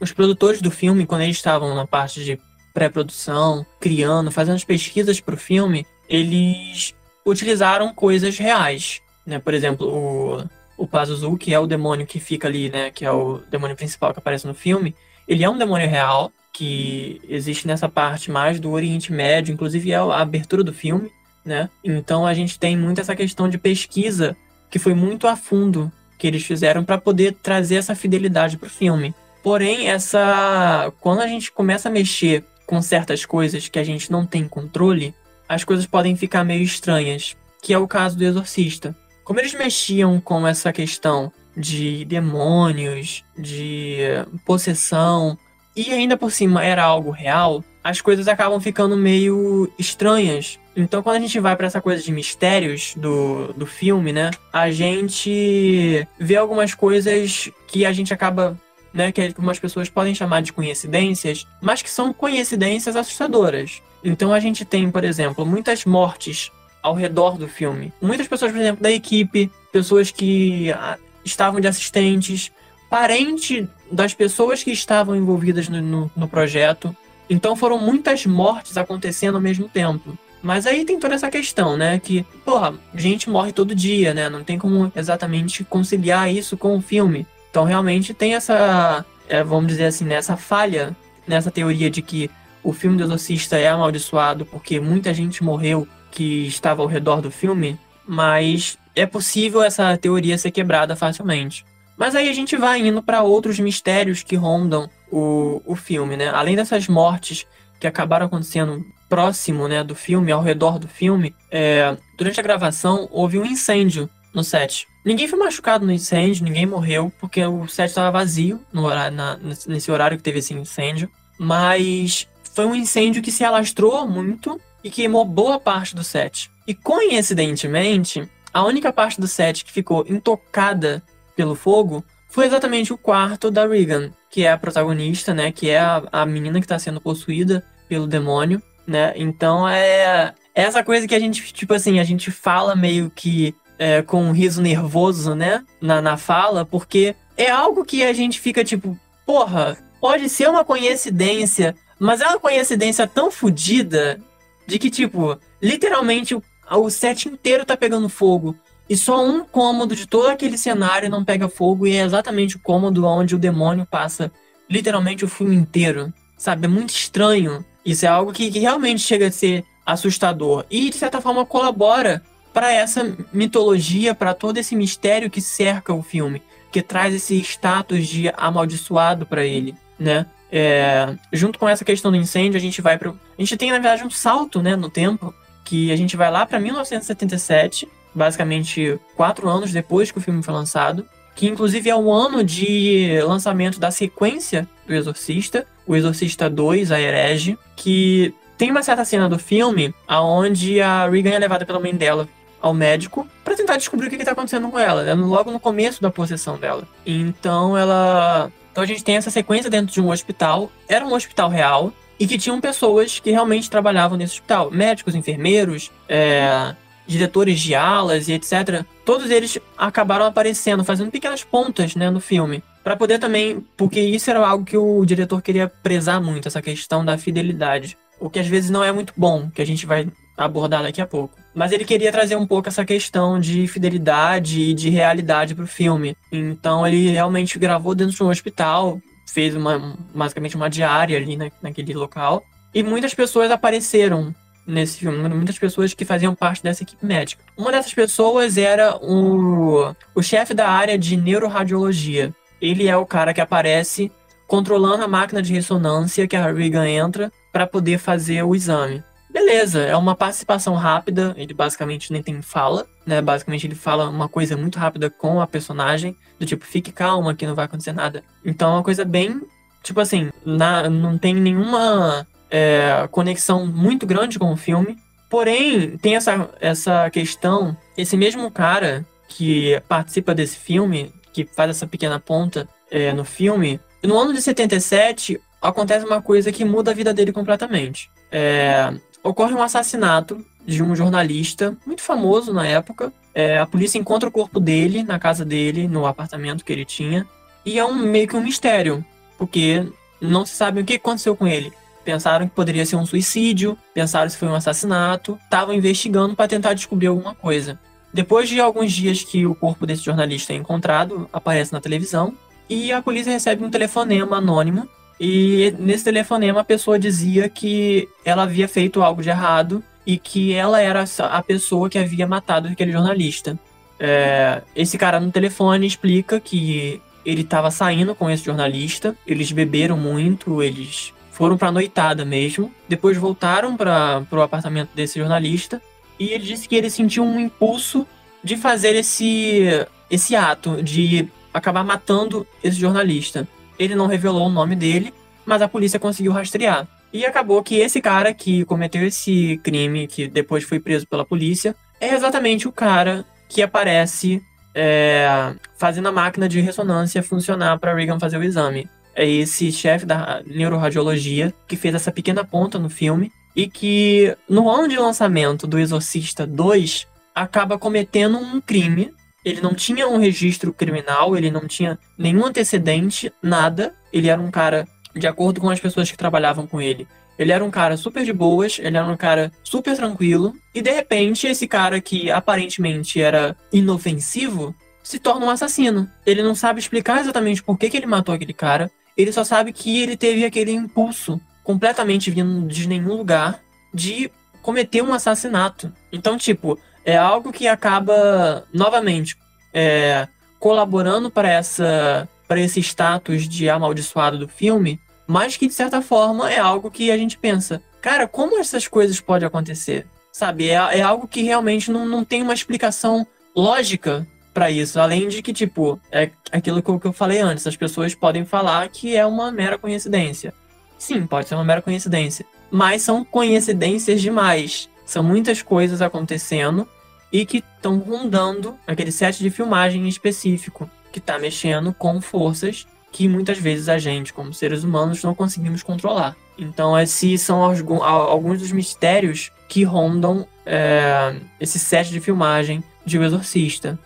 Speaker 1: os produtores do filme, quando eles estavam na parte de pré-produção, criando, fazendo as pesquisas para o filme, eles utilizaram coisas reais. Né? Por exemplo, o, o Pazuzu, que é o demônio que fica ali, né, que é o demônio principal que aparece no filme, ele é um demônio real, que existe nessa parte mais do Oriente Médio, inclusive é a abertura do filme, né? Então a gente tem muito essa questão de pesquisa que foi muito a fundo que eles fizeram para poder trazer essa fidelidade para o filme. Porém, essa quando a gente começa a mexer com certas coisas que a gente não tem controle, as coisas podem ficar meio estranhas, que é o caso do Exorcista. Como eles mexiam com essa questão de demônios, de possessão, e ainda por cima era algo real, as coisas acabam ficando meio estranhas. Então, quando a gente vai para essa coisa de mistérios do, do filme, né, a gente vê algumas coisas que a gente acaba, né, que algumas pessoas podem chamar de coincidências, mas que são coincidências assustadoras. Então, a gente tem, por exemplo, muitas mortes ao redor do filme. Muitas pessoas, por exemplo, da equipe, pessoas que ah, estavam de assistentes, parente das pessoas que estavam envolvidas no, no, no, projeto. Então foram muitas mortes acontecendo ao mesmo tempo. Mas aí tem toda essa questão, né? Que, porra, gente morre todo dia, né? Não tem como exatamente conciliar isso com o filme. Então realmente tem essa, é, vamos dizer assim, nessa né? falha nessa teoria de que o filme do Exorcista é amaldiçoado porque muita gente morreu que estava ao redor do filme, mas é possível essa teoria ser quebrada facilmente. Mas aí a gente vai indo para outros mistérios que rondam o, o filme, né? Além dessas mortes que acabaram acontecendo próximo né, do filme, ao redor do filme, é, durante a gravação houve um incêndio no set. Ninguém foi machucado no incêndio, ninguém morreu, porque o set estava vazio no horário, na, nesse horário que teve esse incêndio. Mas foi um incêndio que se alastrou muito e queimou boa parte do set. E coincidentemente, a única parte do set que ficou intocada pelo fogo foi exatamente o quarto da Regan, que é a protagonista, né? Que é a, a menina que está sendo possuída pelo demônio, né? Então é, é essa coisa que a gente, tipo assim, a gente fala meio que é, com um riso nervoso, né? Na, na fala, porque é algo que a gente fica tipo, porra, pode ser uma coincidência, mas é uma coincidência tão fodida de que, tipo, literalmente o, o set inteiro tá pegando fogo. E só um cômodo de todo aquele cenário não pega fogo e é exatamente o cômodo onde o demônio passa literalmente o filme inteiro. Sabe? É muito estranho. Isso é algo que, que realmente chega a ser assustador. E, de certa forma, colabora para essa mitologia, para todo esse mistério que cerca o filme, que traz esse status de amaldiçoado para ele, né? É, junto com essa questão do incêndio, a gente vai para. A gente tem, na verdade, um salto né, no tempo, que a gente vai lá para 1977 basicamente quatro anos depois que o filme foi lançado, que inclusive é o ano de lançamento da sequência do Exorcista, o Exorcista 2, a Herege, que tem uma certa cena do filme aonde a Regan é levada pela mãe dela ao médico para tentar descobrir o que está acontecendo com ela, né? logo no começo da possessão dela. Então ela, então a gente tem essa sequência dentro de um hospital. Era um hospital real e que tinham pessoas que realmente trabalhavam nesse hospital, médicos, enfermeiros, é, diretores de alas e etc., todos eles acabaram aparecendo, fazendo pequenas pontas né, no filme. para poder também. Porque isso era algo que o diretor queria prezar muito, essa questão da fidelidade. O que às vezes não é muito bom, que a gente vai abordar daqui a pouco. Mas ele queria trazer um pouco essa questão de fidelidade e de realidade pro filme. Então ele realmente gravou dentro de um hospital, fez uma, basicamente uma diária ali na, naquele local. E muitas pessoas apareceram nesse filme, muitas pessoas que faziam parte dessa equipe médica. Uma dessas pessoas era o, o chefe da área de neuroradiologia. Ele é o cara que aparece controlando a máquina de ressonância que a Regan entra para poder fazer o exame. Beleza, é uma participação rápida, ele basicamente nem tem fala, né? Basicamente ele fala uma coisa muito rápida com a personagem, do tipo, fique calma que não vai acontecer nada. Então é uma coisa bem, tipo assim, na, não tem nenhuma é, conexão muito grande com o filme. Porém, tem essa, essa questão, esse mesmo cara que participa desse filme, que faz essa pequena ponta é, no filme, no ano de 77 acontece uma coisa que muda a vida dele completamente. É, ocorre um assassinato de um jornalista muito famoso na época. É, a polícia encontra o corpo dele na casa dele, no apartamento que ele tinha. E é um, meio que um mistério, porque não se sabe o que aconteceu com ele. Pensaram que poderia ser um suicídio, pensaram se foi um assassinato, estavam investigando para tentar descobrir alguma coisa. Depois de alguns dias que o corpo desse jornalista é encontrado, aparece na televisão e a polícia recebe um telefonema anônimo e nesse telefonema a pessoa dizia que ela havia feito algo de errado e que ela era a pessoa que havia matado aquele jornalista. É, esse cara no telefone explica que ele estava saindo com esse jornalista, eles beberam muito, eles foram para noitada mesmo, depois voltaram para o apartamento desse jornalista e ele disse que ele sentiu um impulso de fazer esse, esse ato, de acabar matando esse jornalista. Ele não revelou o nome dele, mas a polícia conseguiu rastrear. E acabou que esse cara que cometeu esse crime, que depois foi preso pela polícia, é exatamente o cara que aparece é, fazendo a máquina de ressonância funcionar para Reagan fazer o exame. É esse chefe da neuroradiologia que fez essa pequena ponta no filme e que no ano de lançamento do Exorcista 2 acaba cometendo um crime ele não tinha um registro criminal, ele não tinha nenhum antecedente, nada. Ele era um cara, de acordo com as pessoas que trabalhavam com ele, ele era um cara super de boas, ele era um cara super tranquilo, e de repente esse cara que aparentemente era inofensivo se torna um assassino. Ele não sabe explicar exatamente por que, que ele matou aquele cara, ele só sabe que ele teve aquele impulso completamente vindo de nenhum lugar de cometer um assassinato. Então, tipo, é algo que acaba, novamente, é, colaborando para essa para esse status de amaldiçoado do filme, mas que de certa forma é algo que a gente pensa, cara, como essas coisas podem acontecer? Sabe, é, é algo que realmente não, não tem uma explicação lógica para isso, além de que, tipo, é aquilo que eu, falei antes, as pessoas podem falar que é uma mera coincidência. Sim, pode ser uma mera coincidência, mas são coincidências demais. São muitas coisas acontecendo e que estão rondando aquele set de filmagem específico, que está mexendo com forças que muitas vezes a gente, como seres humanos, não conseguimos controlar. Então, esses são alguns dos mistérios que rondam é, esse set de filmagem de O Exorcista.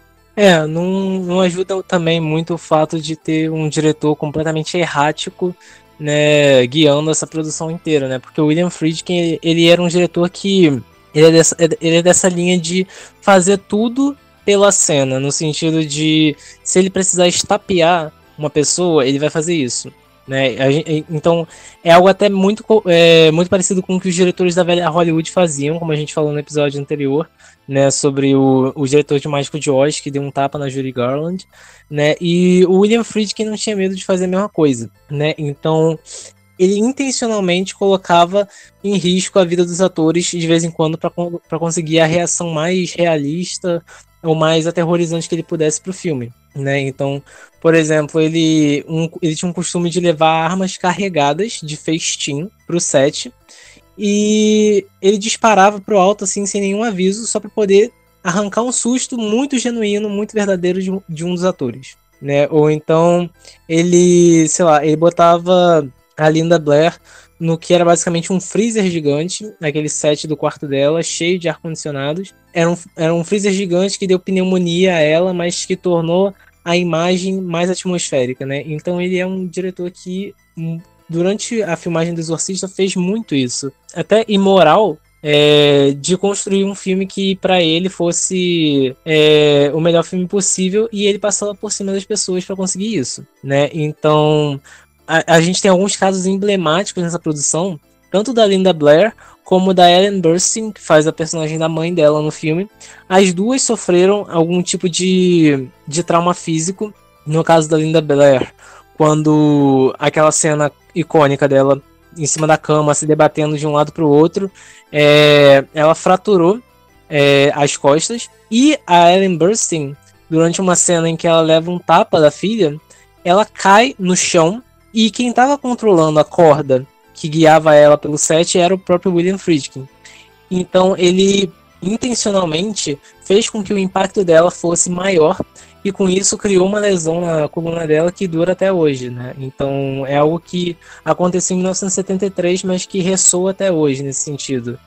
Speaker 2: É, não, não ajuda também muito o fato de ter um diretor completamente errático né, guiando essa produção inteira, né? Porque o William Friedkin, ele era um diretor que ele é, dessa, ele é dessa linha de fazer tudo pela cena, no sentido de se ele precisar estapear uma pessoa, ele vai fazer isso. Né? Então é algo até muito, é, muito parecido com o que os diretores da velha Hollywood faziam, como a gente falou no episódio anterior, né, sobre o, o diretor de Mágico de Oz, que deu um tapa na Judy Garland, né, e o William Friedkin não tinha medo de fazer a mesma coisa, né, então ele intencionalmente colocava em risco a vida dos atores de vez em quando para conseguir a reação mais realista ou mais aterrorizante que ele pudesse para o filme. Né? Então, por exemplo, ele, um, ele tinha um costume de levar armas carregadas de festim para o set e ele disparava para o alto assim sem nenhum aviso só para poder arrancar um susto muito genuíno, muito verdadeiro de, de um dos atores. Né? Ou então ele, sei lá, ele botava a Linda Blair no que era basicamente um freezer gigante, naquele set do quarto dela, cheio de ar-condicionados. Era um, era um freezer gigante que deu pneumonia a ela, mas que tornou a imagem mais atmosférica, né? Então ele é um diretor que, durante a filmagem do Exorcista, fez muito isso. Até imoral, é, de construir um filme que para ele fosse é, o melhor filme possível e ele passava por cima das pessoas para conseguir isso, né? Então a, a gente tem alguns casos emblemáticos nessa produção, tanto da Linda Blair como da Ellen Burstyn, que faz a personagem da mãe dela no filme. As duas sofreram algum tipo de, de trauma físico. No caso da Linda Blair, quando aquela cena icônica dela em cima da cama, se debatendo de um lado para o outro. É, ela fraturou é, as costas. E a Ellen Burstyn, durante uma cena em que ela leva um tapa da filha, ela cai no chão. E quem estava controlando a corda que guiava ela pelo set era o próprio William Friedkin. Então ele intencionalmente fez com que o impacto dela fosse maior e com isso criou uma lesão na coluna dela que dura até hoje, né? Então é algo que aconteceu em 1973, mas que ressoa até hoje nesse sentido.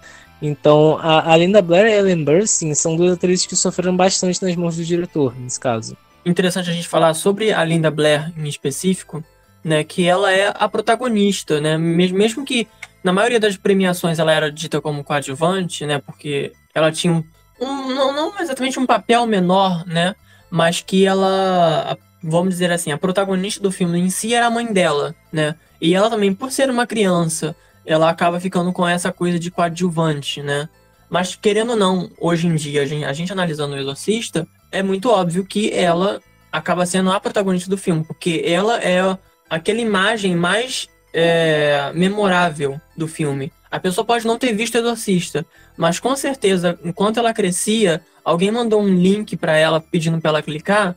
Speaker 2: Então a, Linda Blair e a Ellen Burstyn são duas atrizes que sofreram bastante nas mãos do diretor, nesse caso.
Speaker 1: Interessante a gente falar sobre a Linda Blair em específico, né? Que ela é a protagonista, né? Mesmo que na maioria das premiações ela era dita como coadjuvante, né? Porque ela tinha um, um não, não exatamente um papel menor, né? Mas que ela, vamos dizer assim, a protagonista do filme em si era a mãe dela, né? E ela também, por ser uma criança, ela acaba ficando com essa coisa de coadjuvante, né? Mas querendo ou não, hoje em dia, a gente, a gente analisando o Exorcista, é muito óbvio que ela acaba sendo a protagonista do filme, porque ela é aquela imagem mais é, memorável do filme. A pessoa pode não ter visto Exorcista, mas com certeza, enquanto ela crescia, alguém mandou um link para ela pedindo para ela clicar,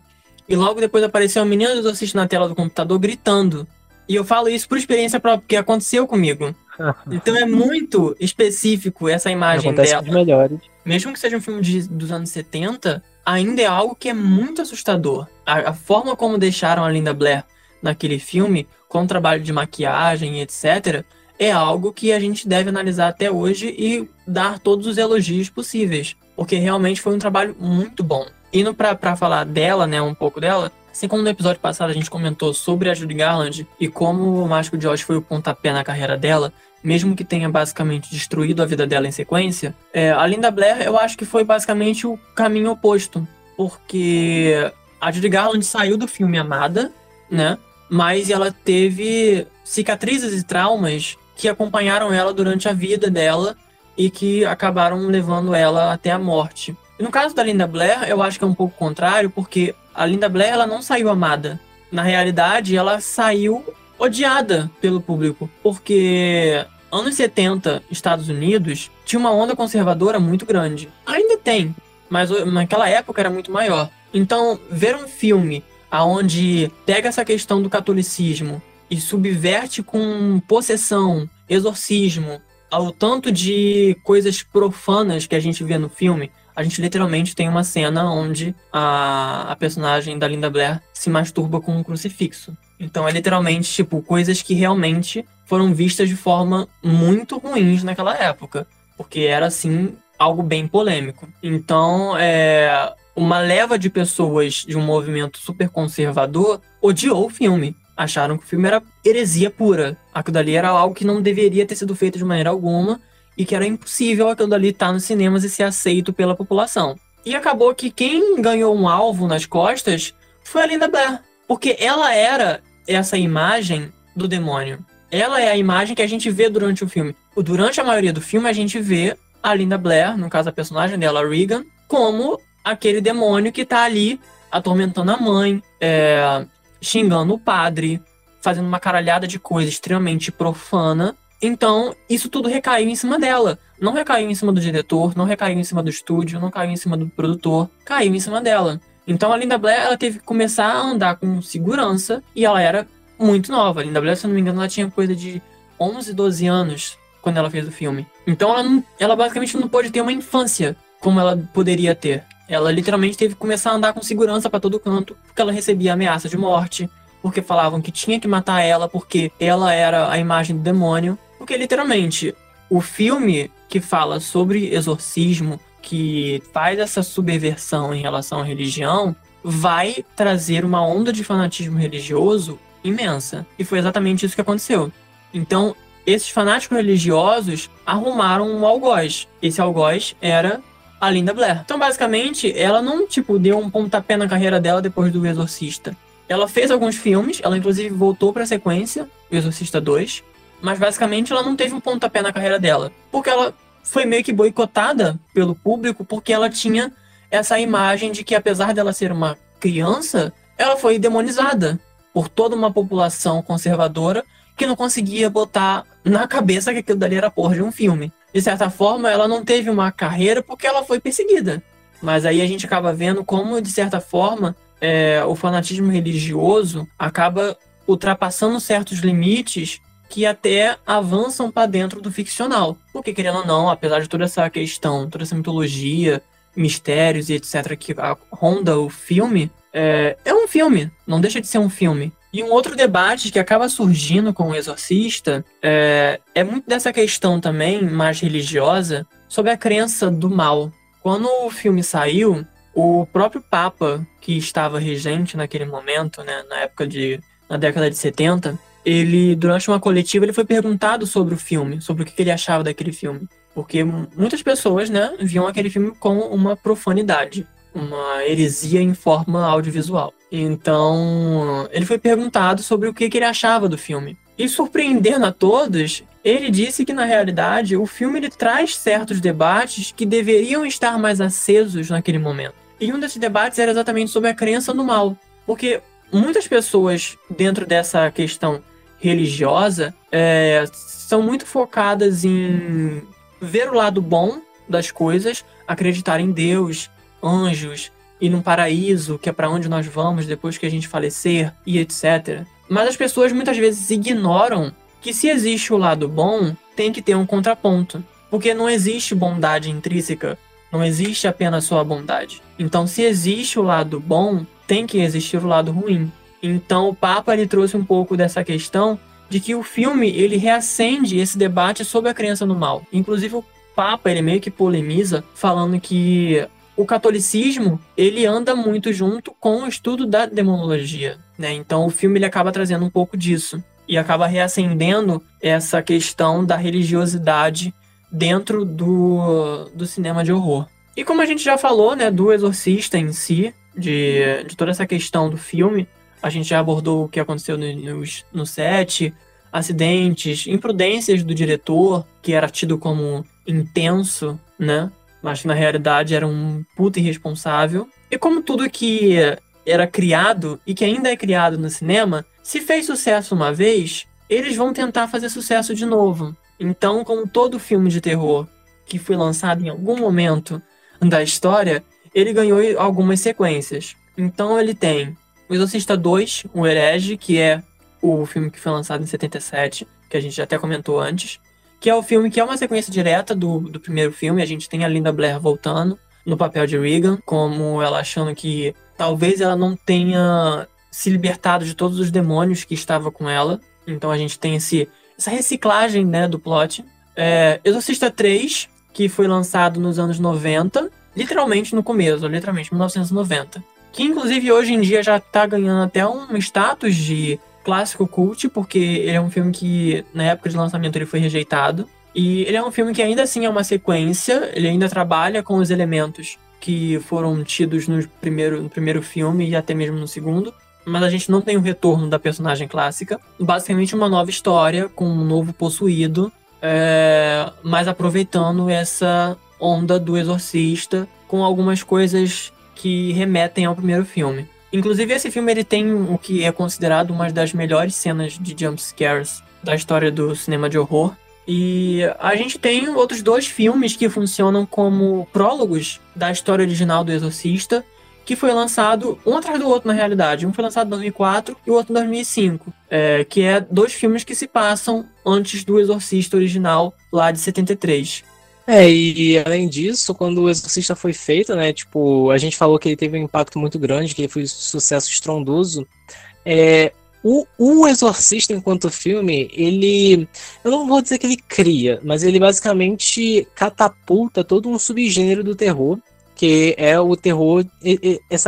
Speaker 1: e logo depois apareceu uma menina do Exorcista na tela do computador gritando. E eu falo isso por experiência própria, porque aconteceu comigo. Então é muito específico essa imagem
Speaker 2: Acontece
Speaker 1: dela.
Speaker 2: com os melhores.
Speaker 1: Mesmo que seja um filme de, dos anos 70, ainda é algo que é muito assustador. A, a forma como deixaram a Linda Blair naquele filme, com o trabalho de maquiagem e etc., é algo que a gente deve analisar até hoje e dar todos os elogios possíveis, porque realmente foi um trabalho muito bom. Indo para falar dela, né, um pouco dela, assim como no episódio passado a gente comentou sobre a Judy Garland e como o Mágico de Oz foi o pontapé na carreira dela, mesmo que tenha basicamente destruído a vida dela em sequência, é, a Linda Blair eu acho que foi basicamente o caminho oposto, porque a Judy Garland saiu do filme Amada, né, mas ela teve cicatrizes e traumas que acompanharam ela durante a vida dela e que acabaram levando ela até a morte. No caso da Linda Blair, eu acho que é um pouco contrário, porque a Linda Blair ela não saiu amada. Na realidade, ela saiu odiada pelo público, porque anos 70, Estados Unidos, tinha uma onda conservadora muito grande. Ainda tem, mas naquela época era muito maior. Então, ver um filme aonde pega essa questão do catolicismo e subverte com possessão, exorcismo, ao tanto de coisas profanas que a gente vê no filme, a gente literalmente tem uma cena onde a, a personagem da Linda Blair se masturba com um crucifixo. Então é literalmente, tipo, coisas que realmente foram vistas de forma muito ruins naquela época. Porque era, assim, algo bem polêmico. Então, é, uma leva de pessoas de um movimento super conservador odiou o filme acharam que o filme era heresia pura. Aquilo dali era algo que não deveria ter sido feito de maneira alguma e que era impossível aquilo dali estar nos cinemas e ser aceito pela população. E acabou que quem ganhou um alvo nas costas foi a Linda Blair, porque ela era essa imagem do demônio. Ela é a imagem que a gente vê durante o filme. Durante a maioria do filme, a gente vê a Linda Blair, no caso a personagem dela, Regan, como aquele demônio que tá ali atormentando a mãe, é, xingando o padre, fazendo uma caralhada de coisa extremamente profana. Então, isso tudo recaiu em cima dela. Não recaiu em cima do diretor, não recaiu em cima do estúdio, não caiu em cima do produtor, caiu em cima dela. Então, a Linda Blair ela teve que começar a andar com segurança e ela era muito nova. A Linda Blair, se eu não me engano, ela tinha coisa de 11, 12 anos quando ela fez o filme. Então, ela, não, ela basicamente não pôde ter uma infância como ela poderia ter. Ela literalmente teve que começar a andar com segurança para todo canto, porque ela recebia ameaça de morte, porque falavam que tinha que matar ela porque ela era a imagem do demônio. Porque literalmente, o filme que fala sobre exorcismo, que faz essa subversão em relação à religião, vai trazer uma onda de fanatismo religioso imensa. E foi exatamente isso que aconteceu. Então, esses fanáticos religiosos arrumaram um algoz. Esse algoz era a Linda Blair. Então, basicamente, ela não, tipo, deu um pontapé na carreira dela depois do Exorcista. Ela fez alguns filmes, ela inclusive voltou pra sequência, Exorcista 2, mas basicamente ela não teve um pontapé na carreira dela. Porque ela foi meio que boicotada pelo público porque ela tinha essa imagem de que apesar dela ser uma criança, ela foi demonizada por toda uma população conservadora que não conseguia botar na cabeça que aquilo dali era porra de um filme. De certa forma, ela não teve uma carreira porque ela foi perseguida. Mas aí a gente acaba vendo como, de certa forma, é, o fanatismo religioso acaba ultrapassando certos limites que até avançam para dentro do ficcional. Porque, querendo ou não, apesar de toda essa questão, toda essa mitologia, mistérios e etc. que ronda o filme, é, é um filme, não deixa de ser um filme. E um outro debate que acaba surgindo com o Exorcista é, é muito dessa questão também, mais religiosa, sobre a crença do mal. Quando o filme saiu, o próprio Papa, que estava regente naquele momento, né, na época de. na década de 70, ele, durante uma coletiva, ele foi perguntado sobre o filme, sobre o que ele achava daquele filme. Porque muitas pessoas, né, viam aquele filme com uma profanidade, uma heresia em forma audiovisual. Então, ele foi perguntado sobre o que, que ele achava do filme. E surpreendendo a todos, ele disse que na realidade o filme ele traz certos debates que deveriam estar mais acesos naquele momento. E um desses debates era exatamente sobre a crença no mal, porque muitas pessoas dentro dessa questão religiosa é, são muito focadas em ver o lado bom das coisas, acreditar em Deus, anjos e num paraíso, que é para onde nós vamos depois que a gente falecer e etc. Mas as pessoas muitas vezes ignoram que se existe o lado bom, tem que ter um contraponto, porque não existe bondade intrínseca, não existe apenas só a bondade. Então, se existe o lado bom, tem que existir o lado ruim. Então, o Papa ele trouxe um pouco dessa questão de que o filme ele reacende esse debate sobre a crença no mal. Inclusive, o Papa ele meio que polemiza falando que o catolicismo ele anda muito junto com o estudo da demonologia, né? Então o filme ele acaba trazendo um pouco disso e acaba reacendendo essa questão da religiosidade dentro do, do cinema de horror. E como a gente já falou, né, do exorcista em si, de, de toda essa questão do filme, a gente já abordou o que aconteceu no, no, no set, acidentes, imprudências do diretor, que era tido como intenso, né? Mas que na realidade era um puta irresponsável. E como tudo que era criado e que ainda é criado no cinema, se fez sucesso uma vez, eles vão tentar fazer sucesso de novo. Então, como todo filme de terror que foi lançado em algum momento da história, ele ganhou algumas sequências. Então ele tem O Exorcista 2, O Herege, que é o filme que foi lançado em 77, que a gente já até comentou antes que é o filme que é uma sequência direta do, do primeiro filme. A gente tem a Linda Blair voltando no papel de Regan, como ela achando que talvez ela não tenha se libertado de todos os demônios que estava com ela. Então a gente tem esse, essa reciclagem né, do plot. É, Exorcista 3, que foi lançado nos anos 90, literalmente no começo, literalmente 1990. Que inclusive hoje em dia já está ganhando até um status de clássico cult, porque ele é um filme que, na época de lançamento, ele foi rejeitado. E ele é um filme que ainda assim é uma sequência, ele ainda trabalha com os elementos que foram tidos no primeiro, no primeiro filme e até mesmo no segundo. Mas a gente não tem o retorno da personagem clássica. Basicamente uma nova história com um novo possuído, é, mas aproveitando essa onda do exorcista com algumas coisas que remetem ao primeiro filme. Inclusive, esse filme ele tem o que é considerado uma das melhores cenas de jump scares da história do cinema de horror. E a gente tem outros dois filmes que funcionam como prólogos da história original do Exorcista, que foi lançado um atrás do outro na realidade. Um foi lançado em 2004 e o outro em 2005, é, que é dois filmes que se passam antes do Exorcista original lá de 73.
Speaker 2: É, e além disso, quando o Exorcista foi feito, né, tipo, a gente falou que ele teve um impacto muito grande, que ele foi um sucesso estrondoso. É, o, o Exorcista, enquanto filme, ele. Eu não vou dizer que ele cria, mas ele basicamente catapulta todo um subgênero do terror, que é o terror,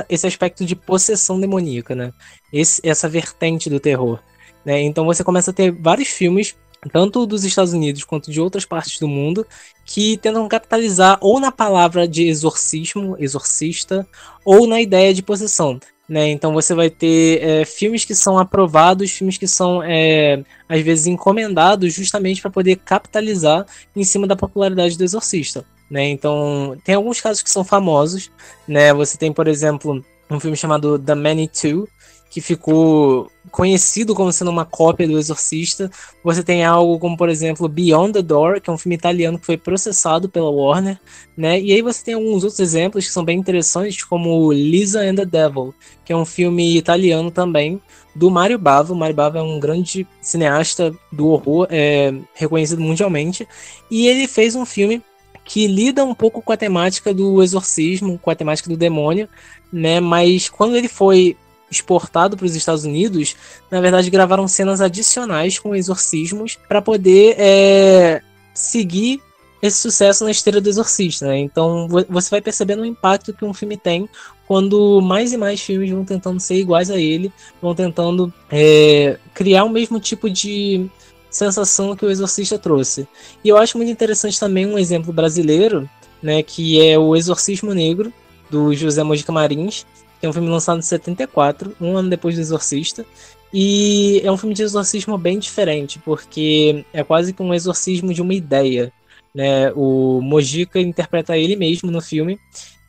Speaker 2: esse aspecto de possessão demoníaca, né? Esse, essa vertente do terror. Né? Então você começa a ter vários filmes tanto dos Estados Unidos quanto de outras partes do mundo, que tentam capitalizar ou na palavra de exorcismo, exorcista, ou na ideia de possessão. Né? Então você vai ter é, filmes que são aprovados, filmes que são é, às vezes encomendados justamente para poder capitalizar em cima da popularidade do exorcista. Né? Então tem alguns casos que são famosos. Né? Você tem, por exemplo, um filme chamado The Many Two, que ficou conhecido como sendo uma cópia do Exorcista. Você tem algo como, por exemplo, Beyond the Door, que é um filme italiano que foi processado pela Warner, né? E aí você tem alguns outros exemplos que são bem interessantes, como Lisa and the Devil, que é um filme italiano também, do Mario Bava. O Mario Bava é um grande cineasta do horror, é, reconhecido mundialmente, e ele fez um filme que lida um pouco com a temática do exorcismo, com a temática do demônio, né? Mas quando ele foi exportado para os Estados Unidos, na verdade gravaram cenas adicionais com exorcismos para poder é, seguir esse sucesso na esteira do Exorcista, né? Então você vai percebendo o impacto que um filme tem quando mais e mais filmes vão tentando ser iguais a ele, vão tentando é, criar o mesmo tipo de sensação que o Exorcista trouxe. E eu acho muito interessante também um exemplo brasileiro, né, que é o Exorcismo Negro, do José Mojica Marins, é um filme lançado em 74, um ano depois do Exorcista. E é um filme de exorcismo bem diferente, porque é quase que um exorcismo de uma ideia. Né? O Mojica interpreta ele mesmo no filme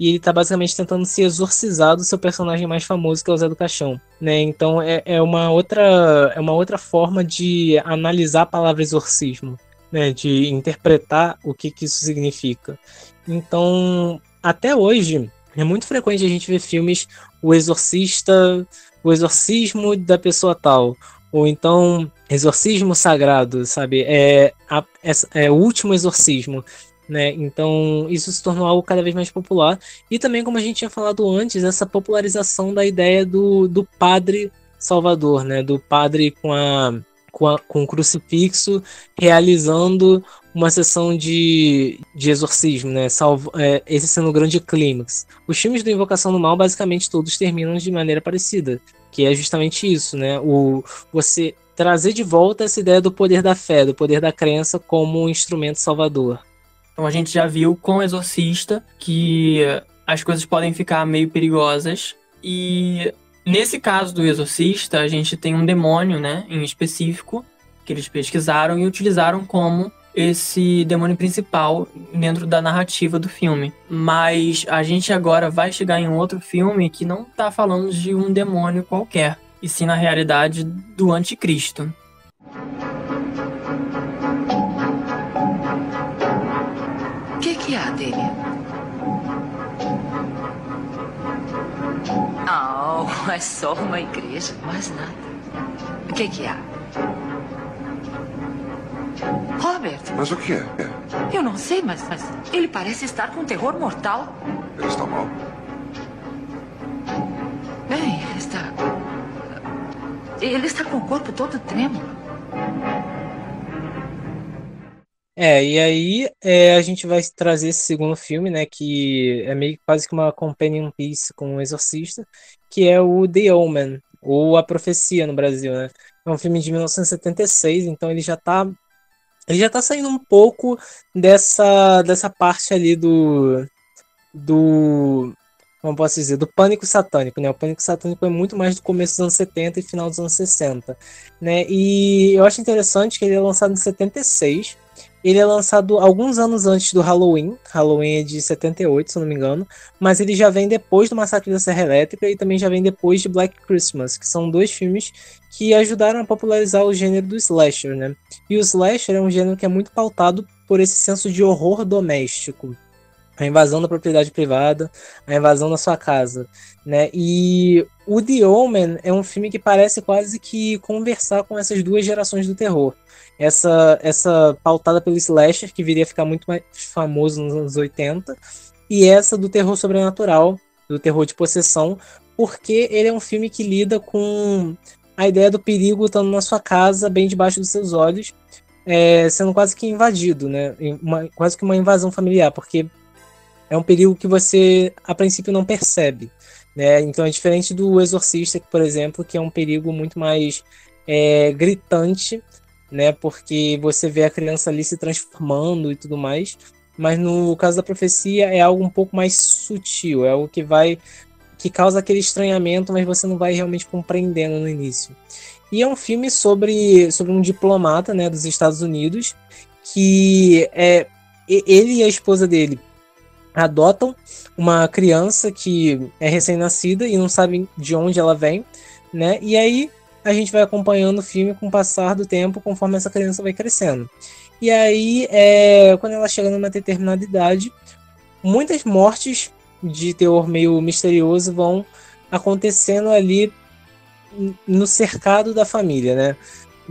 Speaker 2: e ele está basicamente tentando se exorcizar do seu personagem mais famoso, que é o Zé do Caixão. Né? Então é, é, uma outra, é uma outra forma de analisar a palavra exorcismo, né? de interpretar o que, que isso significa. Então, até hoje, é muito frequente a gente ver filmes O Exorcista, O Exorcismo da pessoa tal, ou então Exorcismo Sagrado, sabe? É, a, é, é o último exorcismo. Né? Então, isso se tornou algo cada vez mais popular. E também, como a gente tinha falado antes, essa popularização da ideia do, do padre salvador, né? do padre com, a, com, a, com o crucifixo realizando uma sessão de, de exorcismo, né? Salvo, é, esse sendo o grande clímax. Os filmes do Invocação do Mal, basicamente, todos terminam de maneira parecida, que é justamente isso, né? O, você trazer de volta essa ideia do poder da fé, do poder da crença como um instrumento salvador.
Speaker 1: Então a gente já viu com o Exorcista que as coisas podem ficar meio perigosas e nesse caso do Exorcista a gente tem um demônio, né, em específico que eles pesquisaram e utilizaram como esse demônio principal dentro da narrativa do filme. Mas a gente agora vai chegar em outro filme que não tá falando de um demônio qualquer, e sim na realidade do anticristo.
Speaker 5: O que, que há dele? Oh, é só uma igreja, mais nada. O que, que há? Robert.
Speaker 6: Mas o que é?
Speaker 5: Eu não sei, mas, mas ele parece estar com terror mortal.
Speaker 6: Ele está mal?
Speaker 5: Bem, está. Ele está com o corpo todo trêmulo.
Speaker 2: É, e aí é, a gente vai trazer esse segundo filme, né, que é meio quase que uma companion piece com o Exorcista, que é o The Omen, ou A Profecia no Brasil, né? É um filme de 1976, então ele já está ele já tá saindo um pouco dessa, dessa parte ali do. do. como posso dizer? Do pânico satânico, né? O pânico satânico é muito mais do começo dos anos 70 e final dos anos 60, né? E eu acho interessante que ele é lançado em 76 ele é lançado alguns anos antes do Halloween. Halloween é de 78, se não me engano. Mas ele já vem depois do Massacre da Serra Elétrica e também já vem depois de Black Christmas, que são dois filmes que ajudaram a popularizar o gênero do slasher, né? E o slasher é um gênero que é muito pautado por esse senso de horror doméstico. A invasão da propriedade privada, a invasão da sua casa, né? E o The Omen é um filme que parece quase que conversar com essas duas gerações do terror essa, essa pautada pelo slasher, que viria a ficar muito mais famoso nos anos 80, e essa do terror sobrenatural, do terror de possessão, porque ele é um filme que lida com a ideia do perigo estando na sua casa, bem debaixo dos seus olhos, é, sendo quase que invadido, né? Uma, quase que uma invasão familiar, porque é um perigo que você, a princípio, não percebe. Né? Então é diferente do Exorcista, por exemplo, que é um perigo muito mais é, gritante né? Porque você vê a criança ali se transformando e tudo mais. Mas no caso da profecia é algo um pouco mais sutil, é algo que vai que causa aquele estranhamento, mas você não vai realmente compreendendo no início. E é um filme sobre, sobre um diplomata, né, dos Estados Unidos, que é ele e a esposa dele adotam uma criança que é recém-nascida e não sabem de onde ela vem, né? E aí a gente vai acompanhando o filme com o passar do tempo, conforme essa criança vai crescendo. E aí, é, quando ela chega numa determinada idade, muitas mortes de teor meio misterioso vão acontecendo ali no cercado da família, né?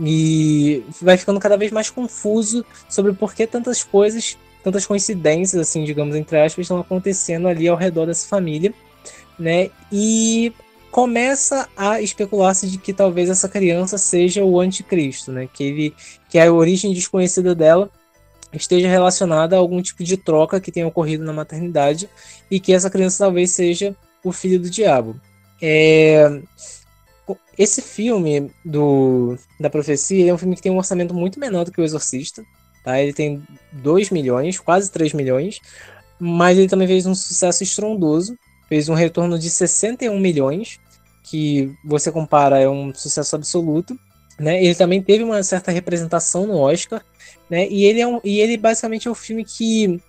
Speaker 2: E vai ficando cada vez mais confuso sobre por que tantas coisas, tantas coincidências, assim, digamos, entre aspas, estão acontecendo ali ao redor dessa família, né? E começa a especular-se de que talvez essa criança seja o anticristo, né? Que ele, que a origem desconhecida dela esteja relacionada a algum tipo de troca que tenha ocorrido na maternidade e que essa criança talvez seja o filho do diabo. É... Esse filme do, da profecia é um filme que tem um orçamento muito menor do que o Exorcista. Tá? Ele tem 2 milhões, quase 3 milhões, mas ele também fez um sucesso estrondoso. Fez um retorno de 61 milhões, que você compara é um sucesso absoluto. Né? Ele também teve uma certa representação no Oscar, né? E ele é um, e ele basicamente é um filme que,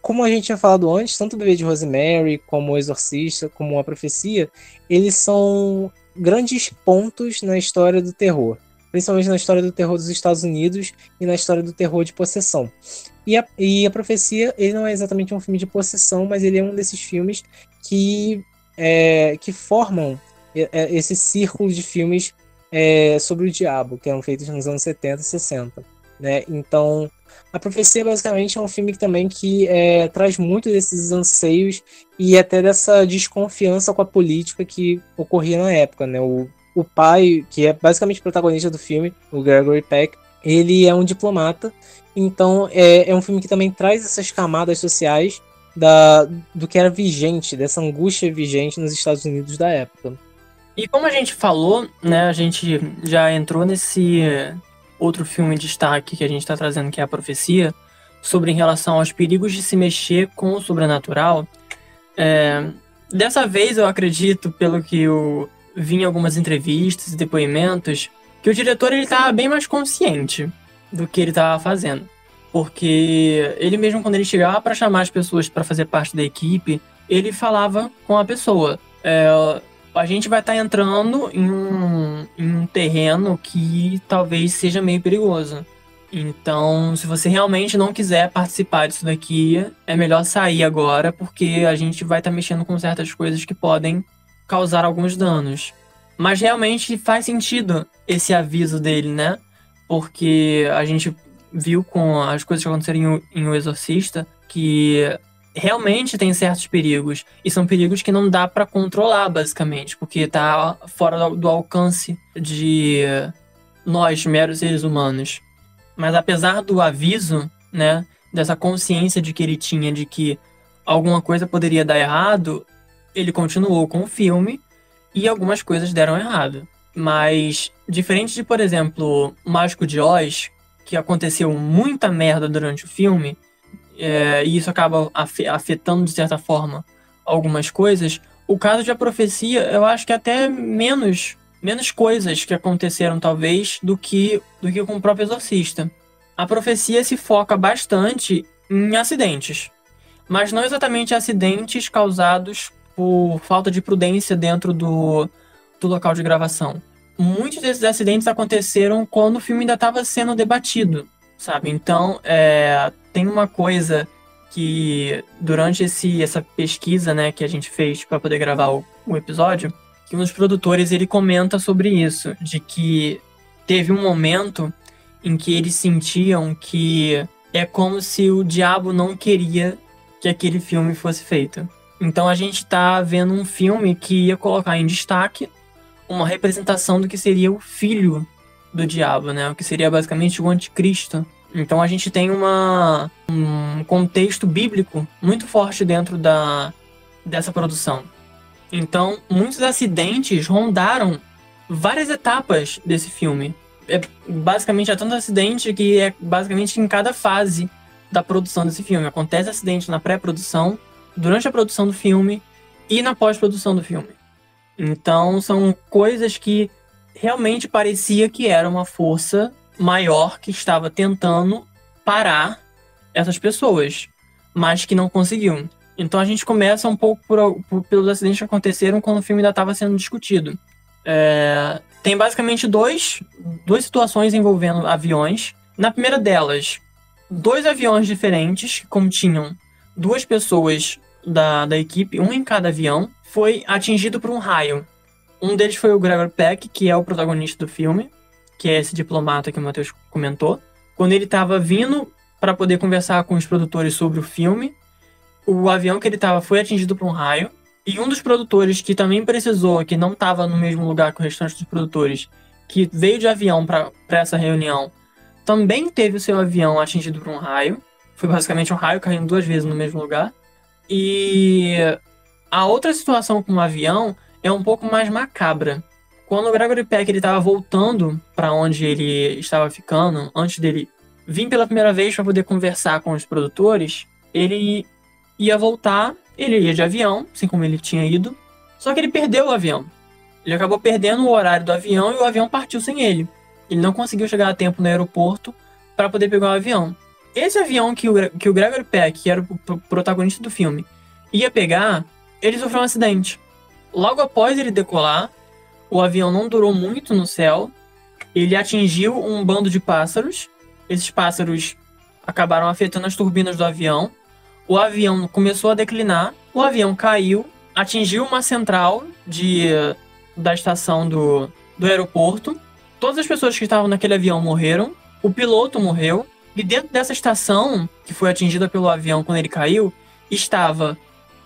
Speaker 2: como a gente tinha falado antes, tanto o Bebê de Rosemary, como o Exorcista, como a Profecia, eles são grandes pontos na história do terror, principalmente na história do terror dos Estados Unidos e na história do terror de possessão. E a, e a Profecia, ele não é exatamente um filme de possessão, mas ele é um desses filmes que, é, que formam é, esse círculo de filmes é, sobre o diabo, que eram feitos nos anos 70 e 60. Né? Então, a Profecia basicamente é um filme que, também que é, traz muito desses anseios e até dessa desconfiança com a política que ocorria na época. Né? O, o pai, que é basicamente protagonista do filme, o Gregory Peck, ele é um diplomata. Então, é, é um filme que também traz essas camadas sociais da, do que era vigente, dessa angústia vigente nos Estados Unidos da época.
Speaker 1: E como a gente falou, né, a gente já entrou nesse outro filme em destaque que a gente está trazendo, que é a Profecia, sobre em relação aos perigos de se mexer com o sobrenatural. É, dessa vez eu acredito, pelo que eu vi em algumas entrevistas e depoimentos, que o diretor ele estava bem mais consciente do que ele estava fazendo. Porque ele mesmo, quando ele chegava para chamar as pessoas para fazer parte da equipe, ele falava com a pessoa. É, a gente vai estar tá entrando em um, em um terreno que talvez seja meio perigoso. Então, se você realmente não quiser participar disso daqui, é melhor sair agora, porque a gente vai estar tá mexendo com certas coisas que podem causar alguns danos. Mas realmente faz sentido esse aviso dele, né? Porque a gente viu com as coisas que aconteceram em O Exorcista que realmente tem certos perigos. E são perigos que não dá para controlar, basicamente, porque tá fora do alcance de nós, meros seres humanos. Mas apesar do aviso, né, dessa consciência de que ele tinha de que alguma coisa poderia dar errado, ele continuou com o filme e algumas coisas deram errado. Mas, diferente de, por exemplo, Mágico de Oz, que aconteceu muita merda durante o filme, é, e isso acaba afetando de certa forma algumas coisas. O caso de A Profecia, eu acho que até menos menos coisas que aconteceram talvez do que do que com o próprio Exorcista. A Profecia se foca bastante em acidentes, mas não exatamente acidentes causados por falta de prudência dentro do, do local de gravação. Muitos desses acidentes aconteceram quando o filme ainda estava sendo debatido sabe? Então, é, tem uma coisa que durante esse, essa pesquisa, né, que a gente fez para poder gravar o, o episódio, que um dos produtores ele comenta sobre isso, de que teve um momento em que eles sentiam que é como se o diabo não queria que aquele filme fosse feito. Então a gente está vendo um filme que ia colocar em destaque uma representação do que seria o filho do diabo, né? O que seria basicamente o anticristo. Então a gente tem uma, um contexto bíblico muito forte dentro da, dessa produção. Então, muitos acidentes rondaram várias etapas desse filme. É basicamente é tanto acidente que é basicamente em cada fase da produção desse filme. Acontece acidente na pré-produção, durante a produção do filme e na pós-produção do filme. Então, são coisas que realmente parecia que era uma força maior que estava tentando parar essas pessoas, mas que não conseguiu. Então a gente começa um pouco por, por, pelos acidentes que aconteceram quando o filme ainda estava sendo discutido. É, tem basicamente dois, duas situações envolvendo aviões. Na primeira delas, dois aviões diferentes que continham duas pessoas da, da equipe, um em cada avião, foi atingido por um raio. Um deles foi o Gregor Peck, que é o protagonista do filme, que é esse diplomata que o Matheus comentou. Quando ele estava vindo para poder conversar com os produtores sobre o filme, o avião que ele estava foi atingido por um raio. E um dos produtores que também precisou, que não estava no mesmo lugar que o restante dos produtores, que veio de avião para essa reunião, também teve o seu avião atingido por um raio. Foi basicamente um raio caindo duas vezes no mesmo lugar. E a outra situação com o avião é um pouco mais macabra. Quando o Gregory Peck estava voltando para onde ele estava ficando, antes dele vir pela primeira vez para poder conversar com os produtores, ele ia voltar, ele ia de avião, assim como ele tinha ido, só que ele perdeu o avião. Ele acabou perdendo o horário do avião e o avião partiu sem ele. Ele não conseguiu chegar a tempo no aeroporto para poder pegar o avião. Esse avião que o, que o Gregory Peck, que era o protagonista do filme, ia pegar, ele sofreu um acidente. Logo após ele decolar, o avião não durou muito no céu. Ele atingiu um bando de pássaros. Esses pássaros acabaram afetando as turbinas do avião. O avião começou a declinar. O avião caiu, atingiu uma central de, da estação do, do aeroporto. Todas as pessoas que estavam naquele avião morreram. O piloto morreu. E dentro dessa estação, que foi atingida pelo avião quando ele caiu, estava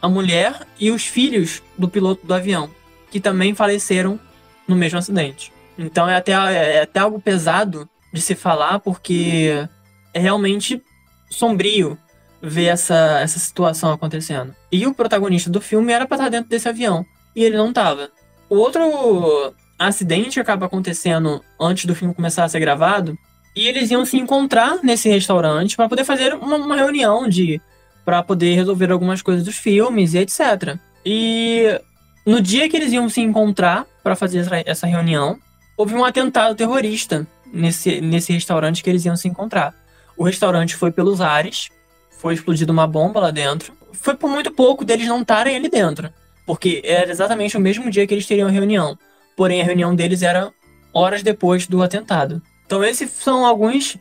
Speaker 1: a mulher e os filhos do piloto do avião, que também faleceram no mesmo acidente. Então é até, é até algo pesado de se falar, porque é realmente sombrio ver essa, essa situação acontecendo. E o protagonista do filme era para estar dentro desse avião, e ele não estava. O outro acidente acaba acontecendo antes do filme começar a ser gravado, e eles iam se encontrar nesse restaurante para poder fazer uma, uma reunião de para poder resolver algumas coisas dos filmes e etc. E no dia que eles iam se encontrar para fazer essa reunião, houve um atentado terrorista nesse, nesse restaurante que eles iam se encontrar. O restaurante foi pelos ares, foi explodida uma bomba lá dentro. Foi por muito pouco deles não estarem ali dentro, porque era exatamente o mesmo dia que eles teriam a reunião. Porém, a reunião deles era horas depois do atentado. Então, esses são alguns,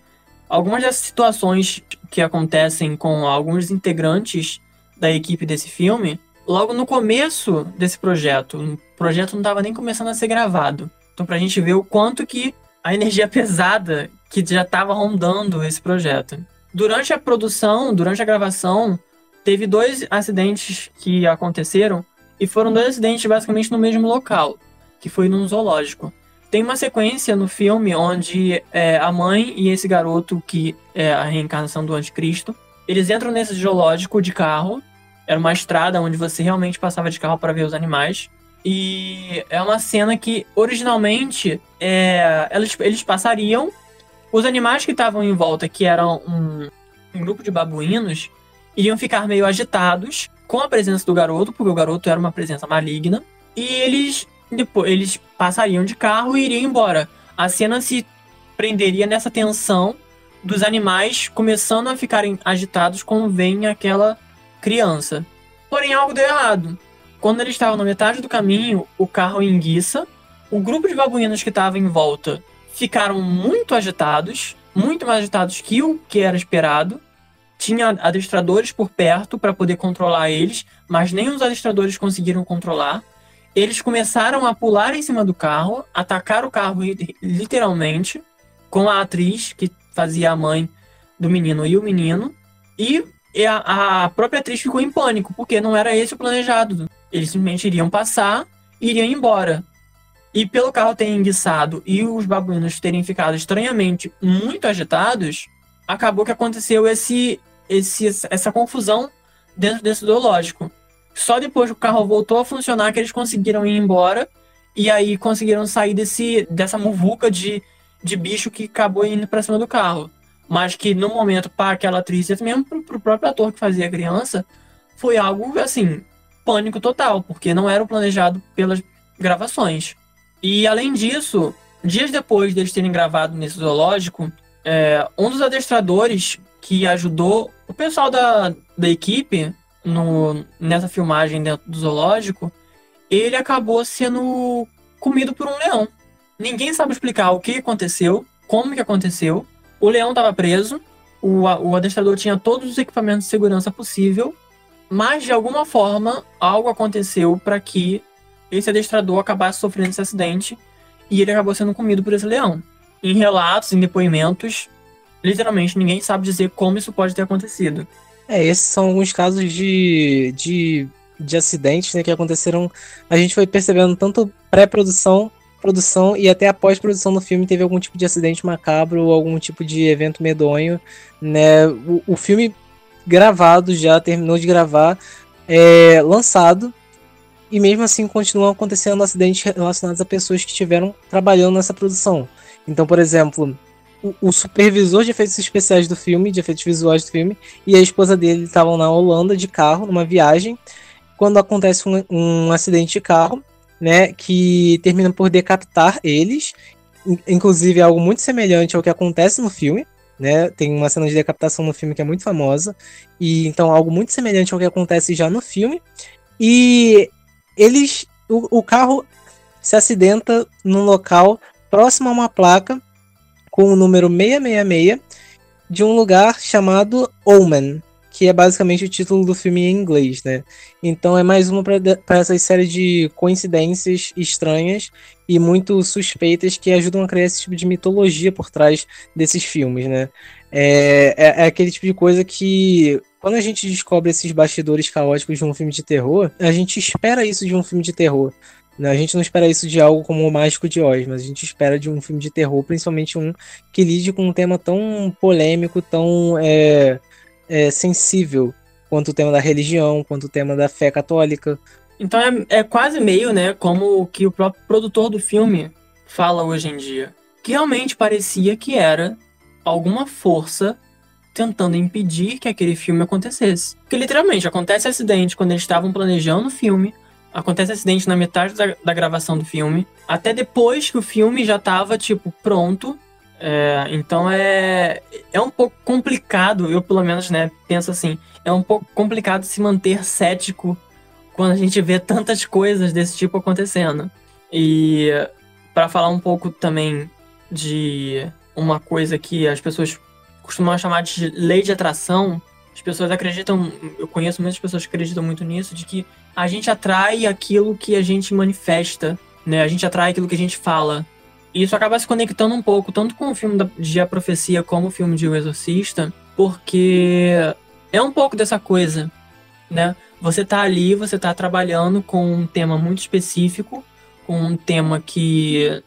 Speaker 1: algumas das situações que acontecem com alguns integrantes da equipe desse filme logo no começo desse projeto. O projeto não estava nem começando a ser gravado. Então, para a gente ver o quanto que a energia pesada que já estava rondando esse projeto. Durante a produção, durante a gravação, teve dois acidentes que aconteceram e foram dois acidentes basicamente no mesmo local, que foi num zoológico. Tem uma sequência no filme onde é, a mãe e esse garoto, que é a reencarnação do anticristo, eles entram nesse zoológico de carro. Era uma estrada onde você realmente passava de carro para ver os animais. E é uma cena que, originalmente, é, eles, eles passariam. Os animais que estavam em volta, que eram um, um grupo de babuínos, iriam ficar meio agitados com a presença do garoto, porque o garoto era uma presença maligna. E eles depois eles passariam de carro e iriam embora. A cena se prenderia nessa tensão dos animais começando a ficarem agitados quando vem aquela criança. Porém, algo deu errado. Quando eles estavam na metade do caminho, o carro enguiça, o grupo de babuínos que estava em volta ficaram muito agitados, muito mais agitados que o que era esperado. Tinha adestradores por perto para poder controlar eles, mas nem os adestradores conseguiram controlar. Eles começaram a pular em cima do carro, atacar o carro literalmente, com a atriz que fazia a mãe do menino e o menino. E a, a própria atriz ficou em pânico, porque não era esse o planejado. Eles simplesmente iriam passar e iriam embora. E pelo carro ter enguiçado e os babuínos terem ficado estranhamente muito agitados, acabou que aconteceu esse, esse, essa confusão dentro desse zoológico. Só depois que o carro voltou a funcionar que eles conseguiram ir embora e aí conseguiram sair desse, dessa muvuca de, de bicho que acabou indo para cima do carro. Mas que no momento, para aquela atriz, mesmo para o próprio ator que fazia a criança, foi algo assim, pânico total, porque não era o planejado pelas gravações. E além disso, dias depois deles terem gravado nesse zoológico, é, um dos adestradores que ajudou o pessoal da, da equipe no, nessa filmagem dentro do zoológico, ele acabou sendo comido por um leão. Ninguém sabe explicar o que aconteceu, como que aconteceu. O leão estava preso, o, o adestrador tinha todos os equipamentos de segurança possível, mas de alguma forma algo aconteceu para que esse adestrador acabasse sofrendo esse acidente e ele acabou sendo comido por esse leão. Em relatos, em depoimentos, literalmente ninguém sabe dizer como isso pode ter acontecido.
Speaker 2: É, esses são alguns casos de, de, de acidentes né, que aconteceram. A gente foi percebendo tanto pré-produção, produção e até a pós-produção do filme teve algum tipo de acidente macabro ou algum tipo de evento medonho. Né? O, o filme gravado já terminou de gravar, é, lançado, e mesmo assim continuam acontecendo acidentes relacionados a pessoas que estiveram trabalhando nessa produção. Então, por exemplo, o, supervisor de efeitos especiais do filme, de efeitos visuais do filme, e a esposa dele estavam na Holanda de carro, numa viagem, quando acontece um, um acidente de carro, né, que termina por decapitar eles, inclusive algo muito semelhante ao que acontece no filme, né? Tem uma cena de decapitação no filme que é muito famosa, e então algo muito semelhante ao que acontece já no filme. E eles, o, o carro se acidenta num local próximo a uma placa com o número 666 de um lugar chamado Omen, que é basicamente o título do filme em inglês, né? Então é mais uma para essa série de coincidências estranhas e muito suspeitas que ajudam a criar esse tipo de mitologia por trás desses filmes, né? É, é, é aquele tipo de coisa que quando a gente descobre esses bastidores caóticos de um filme de terror, a gente espera isso de um filme de terror. Né? A gente não espera isso de algo como o Mágico de Oz, mas a gente espera de um filme de terror, principalmente um que lide com um tema tão polêmico, tão é, é, sensível quanto o tema da religião, quanto o tema da fé católica.
Speaker 1: Então é, é quase meio, né, como o que o próprio produtor do filme fala hoje em dia. Que realmente parecia que era alguma força tentando impedir que aquele filme acontecesse. Porque literalmente acontece acidente quando eles estavam planejando o filme, acontece acidente na metade da, da gravação do filme, até depois que o filme já estava tipo pronto. É, então é é um pouco complicado, eu pelo menos né penso assim, é um pouco complicado se manter cético quando a gente vê tantas coisas desse tipo acontecendo. E para falar um pouco também de uma coisa que as pessoas costumam chamar de lei de atração, as pessoas acreditam, eu conheço muitas pessoas que acreditam muito nisso, de que a gente atrai aquilo que a gente manifesta, né? A gente atrai aquilo que a gente fala. E isso acaba se conectando um pouco, tanto com o filme de A Profecia como o filme de O Exorcista, porque é um pouco dessa coisa, né? Você tá ali, você tá trabalhando com um tema muito específico, com um tema que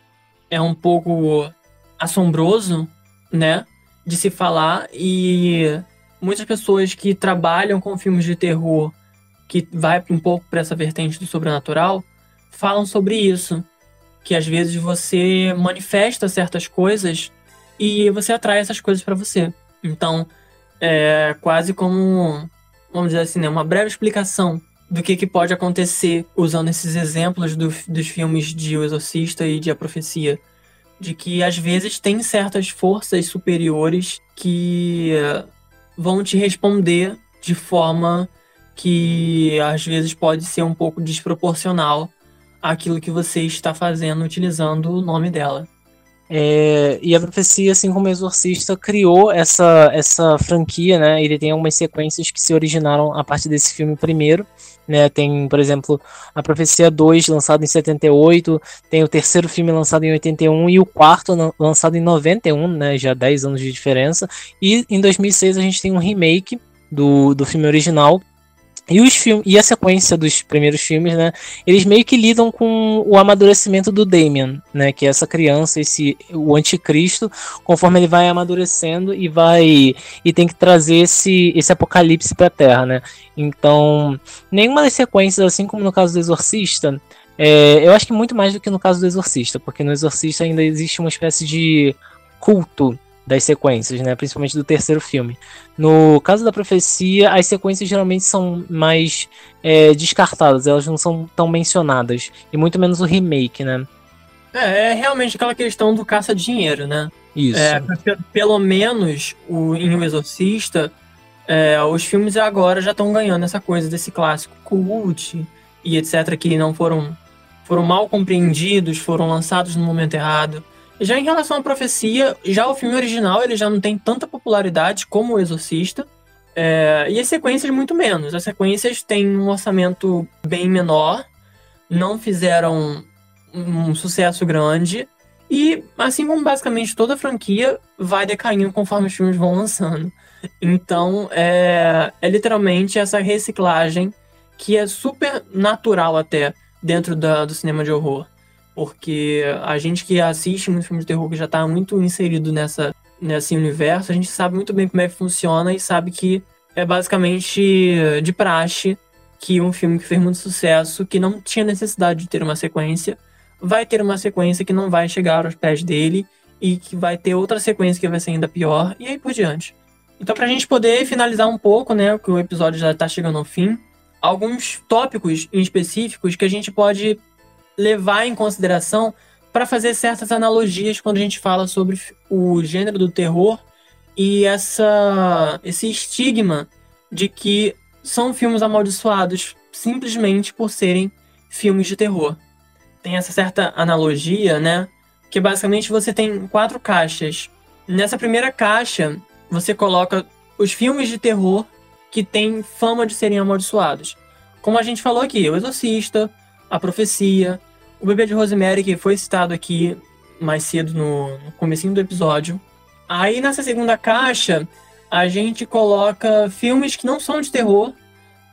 Speaker 1: é um pouco assombroso, né? De se falar e muitas pessoas que trabalham com filmes de terror, que vai um pouco para essa vertente do sobrenatural, falam sobre isso, que às vezes você manifesta certas coisas e você atrai essas coisas para você. Então, é quase como vamos dizer assim, né, uma breve explicação do que, que pode acontecer usando esses exemplos do, dos filmes de O Exorcista e de A Profecia. De que às vezes tem certas forças superiores que vão te responder de forma que às vezes pode ser um pouco desproporcional àquilo que você está fazendo utilizando o nome dela.
Speaker 2: É, e a profecia, assim como o Exorcista, criou essa, essa franquia, né? Ele tem algumas sequências que se originaram a partir desse filme primeiro. Né, tem, por exemplo, a Profecia 2, lançado em 78, tem o terceiro filme lançado em 81 e o quarto lançado em 91, né, já 10 anos de diferença. E em 2006 a gente tem um remake do, do filme original, e, os filmes, e a sequência dos primeiros filmes, né? Eles meio que lidam com o amadurecimento do Damien, né? Que é essa criança, esse o anticristo, conforme ele vai amadurecendo e vai e tem que trazer esse, esse apocalipse para a Terra, né? Então, nenhuma das sequências, assim como no caso do Exorcista, é, eu acho que muito mais do que no caso do Exorcista, porque no Exorcista ainda existe uma espécie de culto das sequências, né? Principalmente do terceiro filme. No caso da profecia, as sequências geralmente são mais é, descartadas, elas não são tão mencionadas. E muito menos o remake, né?
Speaker 1: É, é realmente aquela questão do caça-dinheiro, né?
Speaker 2: Isso.
Speaker 1: É, pelo menos o, em O Exorcista, é, os filmes agora já estão ganhando essa coisa desse clássico cult e etc. que não foram foram mal compreendidos, foram lançados no momento errado. Já em relação à profecia, já o filme original ele já não tem tanta popularidade como o Exorcista. É, e as sequências muito menos. As sequências têm um orçamento bem menor, não fizeram um sucesso grande. E assim como basicamente toda a franquia vai decaindo conforme os filmes vão lançando. Então é, é literalmente essa reciclagem que é super natural até dentro da, do cinema de horror. Porque a gente que assiste muitos filmes de terror que já está muito inserido nessa, nesse universo, a gente sabe muito bem como é que funciona e sabe que é basicamente de praxe que um filme que fez muito sucesso, que não tinha necessidade de ter uma sequência, vai ter uma sequência que não vai chegar aos pés dele e que vai ter outra sequência que vai ser ainda pior e aí por diante. Então, para a gente poder finalizar um pouco, né, que o episódio já está chegando ao fim, alguns tópicos em específicos que a gente pode levar em consideração para fazer certas analogias quando a gente fala sobre o gênero do terror e essa esse estigma de que são filmes amaldiçoados simplesmente por serem filmes de terror. Tem essa certa analogia, né? Que basicamente você tem quatro caixas. Nessa primeira caixa, você coloca os filmes de terror que têm fama de serem amaldiçoados. Como a gente falou aqui, O Exorcista, A Profecia, O Bebê de Rosemary, que foi citado aqui mais cedo no, no comecinho do episódio. Aí nessa segunda caixa, a gente coloca filmes que não são de terror,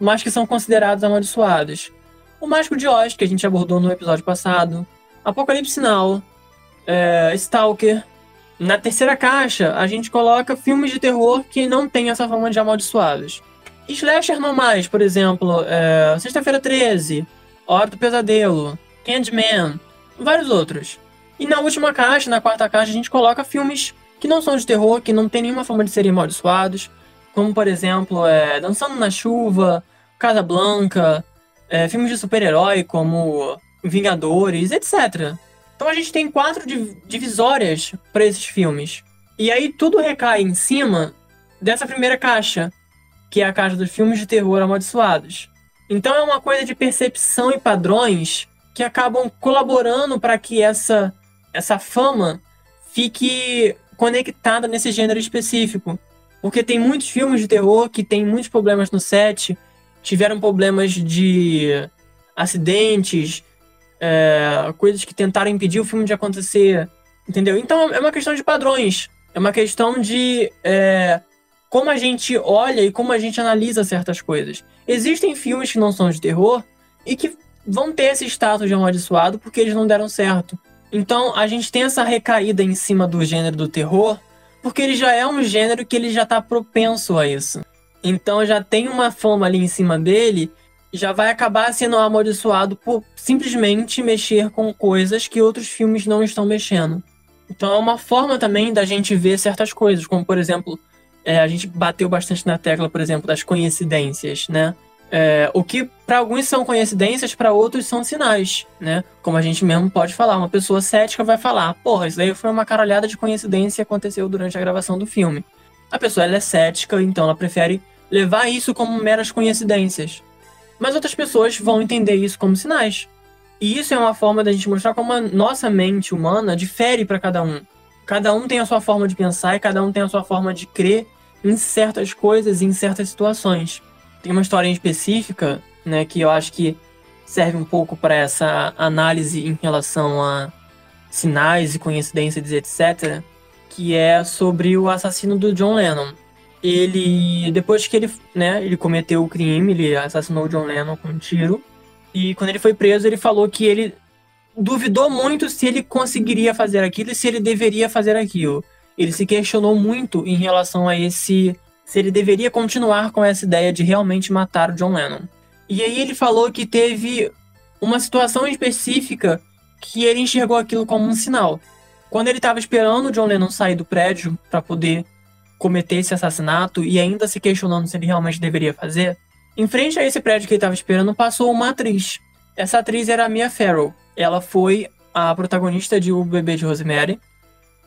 Speaker 1: mas que são considerados amaldiçoados. O Mágico de Oz, que a gente abordou no episódio passado, Apocalipse Now, é, Stalker, na terceira caixa, a gente coloca filmes de terror que não tem essa forma de amaldiçoados. Slasher normais, por exemplo, é, Sexta-feira 13, Hora do Pesadelo, Candyman, vários outros. E na última caixa, na quarta caixa, a gente coloca filmes que não são de terror, que não tem nenhuma forma de serem amaldiçoados, como por exemplo, é, Dançando na Chuva, Casa Blanca, é, filmes de super-herói como Vingadores, etc. Então a gente tem quatro divisórias para esses filmes. E aí tudo recai em cima dessa primeira caixa, que é a caixa dos filmes de terror amaldiçoados. Então é uma coisa de percepção e padrões que acabam colaborando para que essa, essa fama fique conectada nesse gênero específico. Porque tem muitos filmes de terror que tem muitos problemas no set, tiveram problemas de acidentes, é, coisas que tentaram impedir o filme de acontecer, entendeu? Então é uma questão de padrões, é uma questão de é, como a gente olha e como a gente analisa certas coisas. Existem filmes que não são de terror e que vão ter esse status de amaldiçoado porque eles não deram certo. Então a gente tem essa recaída em cima do gênero do terror porque ele já é um gênero que ele já está propenso a isso. Então já tem uma fama ali em cima dele já vai acabar sendo amaldiçoado por simplesmente mexer com coisas que outros filmes não estão mexendo. Então é uma forma também da gente ver certas coisas, como por exemplo, é, a gente bateu bastante na tecla, por exemplo, das coincidências, né? É, o que para alguns são coincidências, para outros são sinais, né? Como a gente mesmo pode falar, uma pessoa cética vai falar, porra, isso daí foi uma caralhada de coincidência que aconteceu durante a gravação do filme. A pessoa é cética, então ela prefere levar isso como meras coincidências. Mas outras pessoas vão entender isso como sinais. E isso é uma forma da gente mostrar como a nossa mente humana difere para cada um. Cada um tem a sua forma de pensar e cada um tem a sua forma de crer em certas coisas em certas situações. Tem uma história em específica, né, que eu acho que serve um pouco para essa análise em relação a sinais e coincidências, etc., que é sobre o assassino do John Lennon ele depois que ele, né, ele cometeu o crime, ele assassinou o John Lennon com um tiro. E quando ele foi preso, ele falou que ele duvidou muito se ele conseguiria fazer aquilo e se ele deveria fazer aquilo. Ele se questionou muito em relação a esse se ele deveria continuar com essa ideia de realmente matar o John Lennon. E aí ele falou que teve uma situação específica que ele enxergou aquilo como um sinal. Quando ele estava esperando o John Lennon sair do prédio para poder cometer esse assassinato e ainda se questionando se ele realmente deveria fazer, em frente a esse prédio que ele estava esperando passou uma atriz. Essa atriz era a Mia Farrow. Ela foi a protagonista de O Bebê de Rosemary,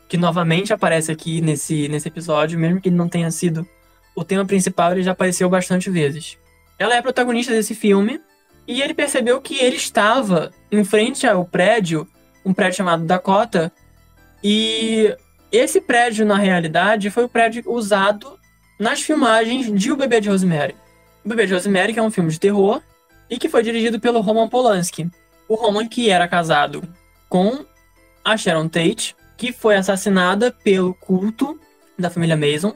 Speaker 1: que novamente aparece aqui nesse, nesse episódio, mesmo que ele não tenha sido o tema principal, ele já apareceu bastante vezes. Ela é a protagonista desse filme E ele percebeu que ele estava em frente ao prédio, um prédio chamado Dakota, e esse prédio, na realidade, foi o prédio usado nas filmagens de O Bebê de Rosemary. O Bebê de Rosemary, que é um filme de terror, e que foi dirigido pelo Roman Polanski. O Roman que era casado com a Sharon Tate, que foi assassinada pelo culto da família Mason.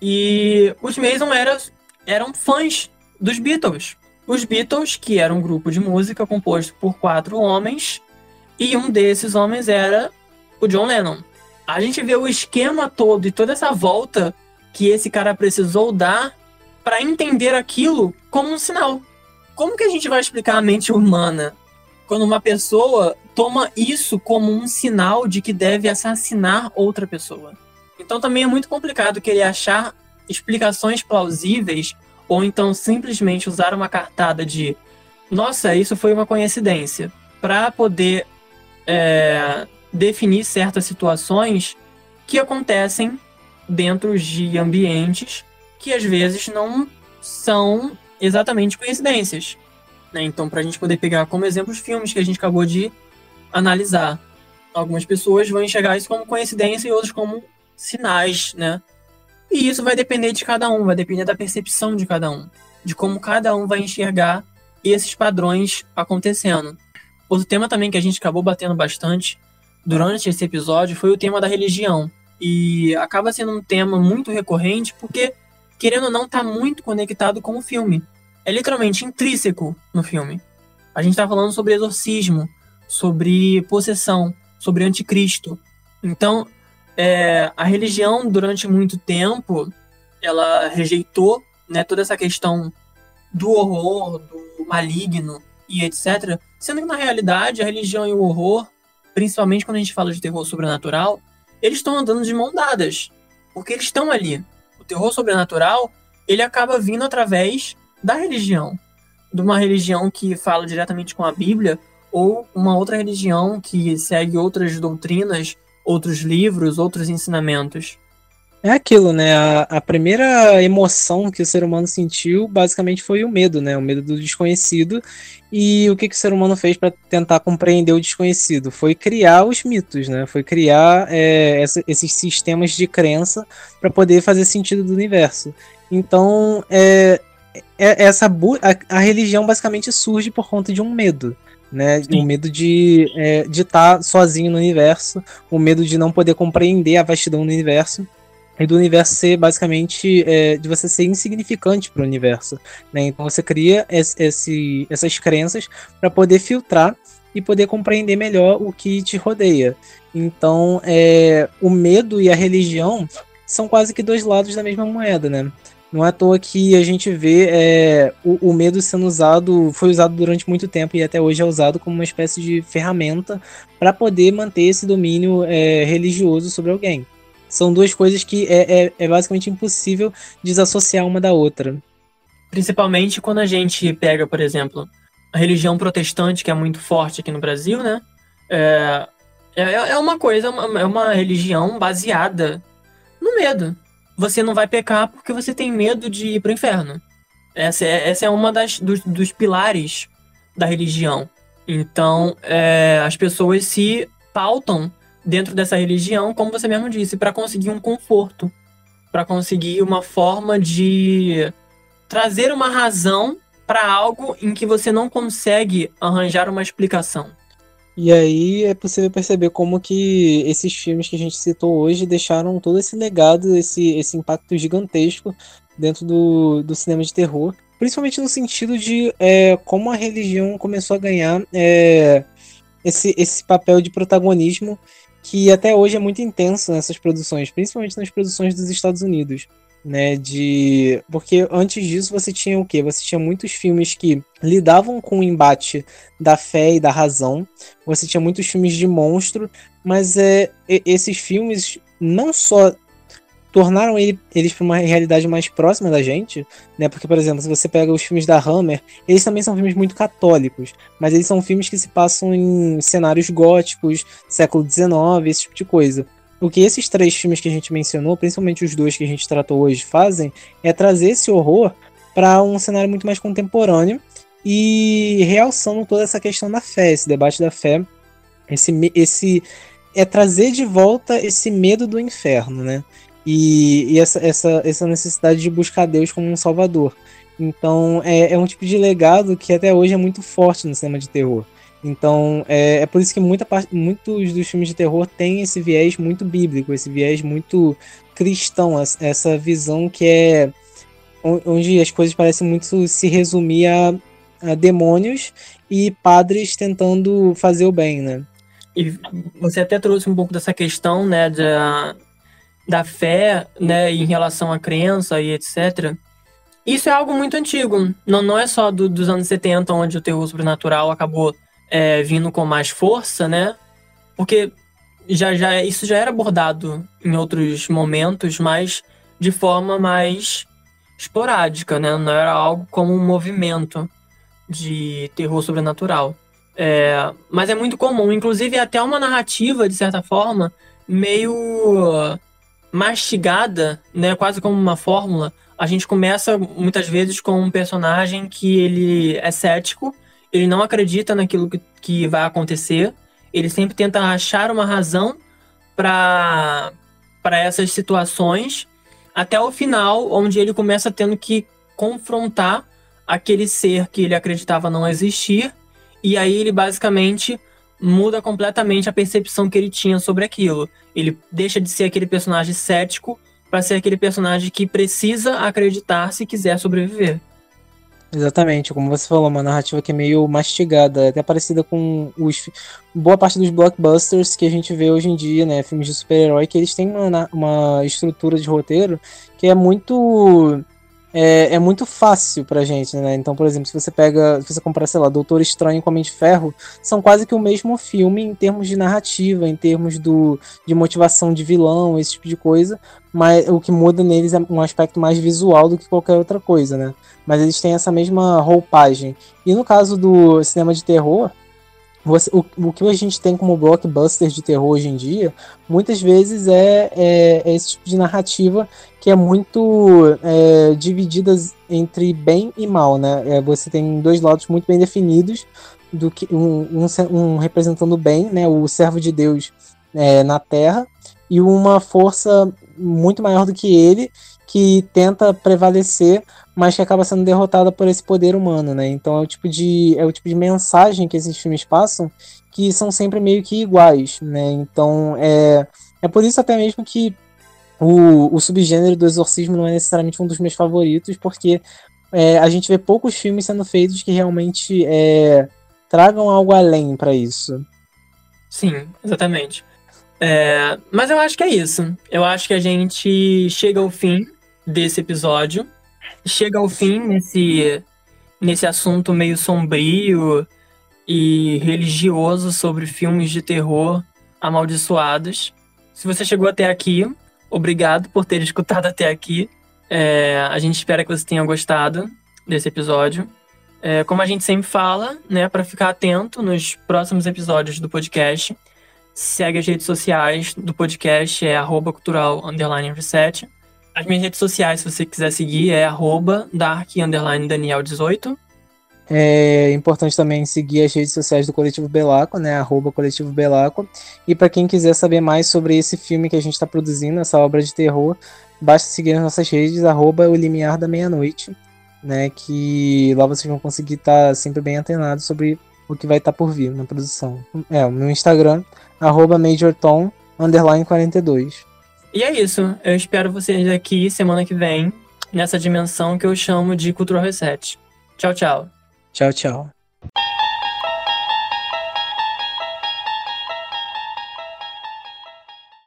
Speaker 1: E os Mason eram, eram fãs dos Beatles. Os Beatles, que era um grupo de música composto por quatro homens, e um desses homens era o John Lennon. A gente vê o esquema todo e toda essa volta que esse cara precisou dar para entender aquilo como um sinal. Como que a gente vai explicar a mente humana quando uma pessoa toma isso como um sinal de que deve assassinar outra pessoa? Então também é muito complicado querer achar explicações plausíveis ou então simplesmente usar uma cartada de nossa, isso foi uma coincidência para poder é, definir certas situações que acontecem dentro de ambientes que às vezes não são exatamente coincidências. Né? Então, para a gente poder pegar como exemplo os filmes que a gente acabou de analisar, algumas pessoas vão enxergar isso como coincidência e outras como sinais, né? E isso vai depender de cada um, vai depender da percepção de cada um, de como cada um vai enxergar esses padrões acontecendo. Outro tema também que a gente acabou batendo bastante durante esse episódio foi o tema da religião. E acaba sendo um tema muito recorrente porque, querendo ou não, está muito conectado com o filme. É literalmente intrínseco no filme. A gente está falando sobre exorcismo, sobre possessão, sobre anticristo. Então, é, a religião, durante muito tempo, ela rejeitou né, toda essa questão do horror, do maligno e etc. Sendo que, na realidade, a religião e o horror, principalmente quando a gente fala de terror sobrenatural, eles estão andando de mão dadas. Porque eles estão ali. O terror sobrenatural, ele acaba vindo através da religião. De uma religião que fala diretamente com a Bíblia, ou uma outra religião que segue outras doutrinas outros livros, outros ensinamentos.
Speaker 2: É aquilo, né? A, a, primeira emoção que o ser humano sentiu basicamente foi o medo, né? O medo do desconhecido. E o que, que o ser humano fez para tentar compreender o desconhecido? Foi criar os mitos, né? Foi criar é, essa, esses sistemas de crença para poder fazer sentido do universo. Então, é, é essa a, a religião basicamente surge por conta de um medo né? Sim. O medo de é, de estar tá sozinho no universo, o medo de não poder compreender a vastidão do universo e do universo ser basicamente é, de você ser insignificante para o universo, né? Então você cria esse, esse essas crenças para poder filtrar e poder compreender melhor o que te rodeia. Então, é, o medo e a religião são quase que dois lados da mesma moeda, né? Não é à toa que a gente vê é, o, o, medo sendo usado, foi usado durante muito tempo e até hoje é usado como uma espécie de ferramenta para poder manter esse domínio é, religioso sobre alguém. São duas coisas que é, é, é, basicamente impossível desassociar uma da outra.
Speaker 1: Principalmente quando a gente pega, por exemplo, a religião protestante, que é muito forte aqui no Brasil, né? É, é, é uma coisa, é uma religião baseada no medo você não vai pecar porque você tem medo de ir para o inferno. Essa é, essa é uma das dos, dos pilares da religião. Então, é, as pessoas se pautam dentro dessa religião, como você mesmo disse, para conseguir um conforto, para conseguir uma forma de trazer uma razão para algo em que você não consegue arranjar uma explicação.
Speaker 2: E aí é possível perceber como que esses filmes que a gente citou hoje deixaram todo esse legado, esse, esse impacto gigantesco dentro do, do cinema de terror. Principalmente no sentido de é, como a religião começou a ganhar é, esse, esse papel de protagonismo que até hoje é muito intenso nessas produções, principalmente nas produções dos Estados Unidos né? De porque antes disso você tinha o quê? Você tinha muitos filmes que lidavam com o embate da fé e da razão. Você tinha muitos filmes de monstro, mas é esses filmes não só tornaram ele, eles para uma realidade mais próxima da gente, né? Porque, por exemplo, se você pega os filmes da Hammer, eles também são filmes muito católicos, mas eles são filmes que se passam em cenários góticos, século XIX, esse tipo de coisa. O que esses três filmes que a gente mencionou, principalmente os dois que a gente tratou hoje, fazem é trazer esse horror para um cenário muito mais contemporâneo e realçando toda essa questão da fé, esse debate da fé, esse, esse é trazer de volta esse medo do inferno, né? E, e essa, essa, essa necessidade de buscar Deus como um salvador. Então é, é um tipo de legado que até hoje é muito forte no cinema de terror. Então é, é por isso que muita muitos dos filmes de terror têm esse viés muito bíblico, esse viés muito cristão, essa visão que é onde as coisas parecem muito se resumir a, a demônios e padres tentando fazer o bem, né?
Speaker 1: E você até trouxe um pouco dessa questão, né, da, da fé, né, em relação à crença e etc. Isso é algo muito antigo. Não, não é só do, dos anos 70, onde o terror sobrenatural acabou é, vindo com mais força, né? Porque já, já isso já era abordado em outros momentos, mas de forma mais esporádica, né? Não era algo como um movimento de terror sobrenatural. É, mas é muito comum, inclusive até uma narrativa, de certa forma, meio mastigada, né? Quase como uma fórmula a gente começa muitas vezes com um personagem que ele é cético, ele não acredita naquilo que, que vai acontecer, ele sempre tenta achar uma razão para essas situações, até o final, onde ele começa tendo que confrontar aquele ser que ele acreditava não existir, e aí ele basicamente muda completamente a percepção que ele tinha sobre aquilo. Ele deixa de ser aquele personagem cético para ser aquele personagem que precisa acreditar se quiser sobreviver.
Speaker 2: Exatamente, como você falou, uma narrativa que é meio mastigada, até parecida com os boa parte dos blockbusters que a gente vê hoje em dia, né, filmes de super-herói, que eles têm uma, uma estrutura de roteiro que é muito é, é muito fácil pra gente, né? Então, por exemplo, se você pega, se você compara, sei lá, Doutor Estranho com Homem de Ferro, são quase que o mesmo filme em termos de narrativa, em termos do, de motivação de vilão, esse tipo de coisa, mas o que muda neles é um aspecto mais visual do que qualquer outra coisa, né? Mas eles têm essa mesma roupagem. E no caso do cinema de terror, você, o, o que a gente tem como blockbuster de terror hoje em dia, muitas vezes é, é, é esse tipo de narrativa que é muito é, dividida entre bem e mal, né? É, você tem dois lados muito bem definidos, do que um, um, um representando o bem, né? O servo de Deus é, na Terra, e uma força muito maior do que ele que tenta prevalecer mas que acaba sendo derrotada por esse poder humano, né? Então é o tipo de é o tipo de mensagem que esses filmes passam que são sempre meio que iguais, né? Então é é por isso até mesmo que o, o subgênero do exorcismo não é necessariamente um dos meus favoritos, porque é, a gente vê poucos filmes sendo feitos que realmente é, tragam algo além para isso.
Speaker 1: Sim, exatamente. É, mas eu acho que é isso. Eu acho que a gente chega ao fim desse episódio chega ao fim nesse, nesse assunto meio sombrio e religioso sobre filmes de terror amaldiçoados. Se você chegou até aqui, obrigado por ter escutado até aqui. É, a gente espera que você tenha gostado desse episódio. É, como a gente sempre fala, né, para ficar atento nos próximos episódios do podcast, segue as redes sociais do podcast, é arroba cultural underline reset. As minhas redes sociais, se você quiser seguir, é arroba dark_daniel18.
Speaker 2: É importante também seguir as redes sociais do Coletivo Belaco, né? Arroba Coletivo Belaco. E para quem quiser saber mais sobre esse filme que a gente está produzindo, essa obra de terror, basta seguir as nossas redes, arroba o limiar da meia-noite, né? Que lá vocês vão conseguir estar tá sempre bem antenados sobre o que vai estar tá por vir na produção. É, no Instagram, arroba MajorTom, underline 42.
Speaker 1: E é isso. Eu espero vocês aqui semana que vem, nessa dimensão que eu chamo de Cultural Reset. Tchau, tchau.
Speaker 2: Tchau, tchau.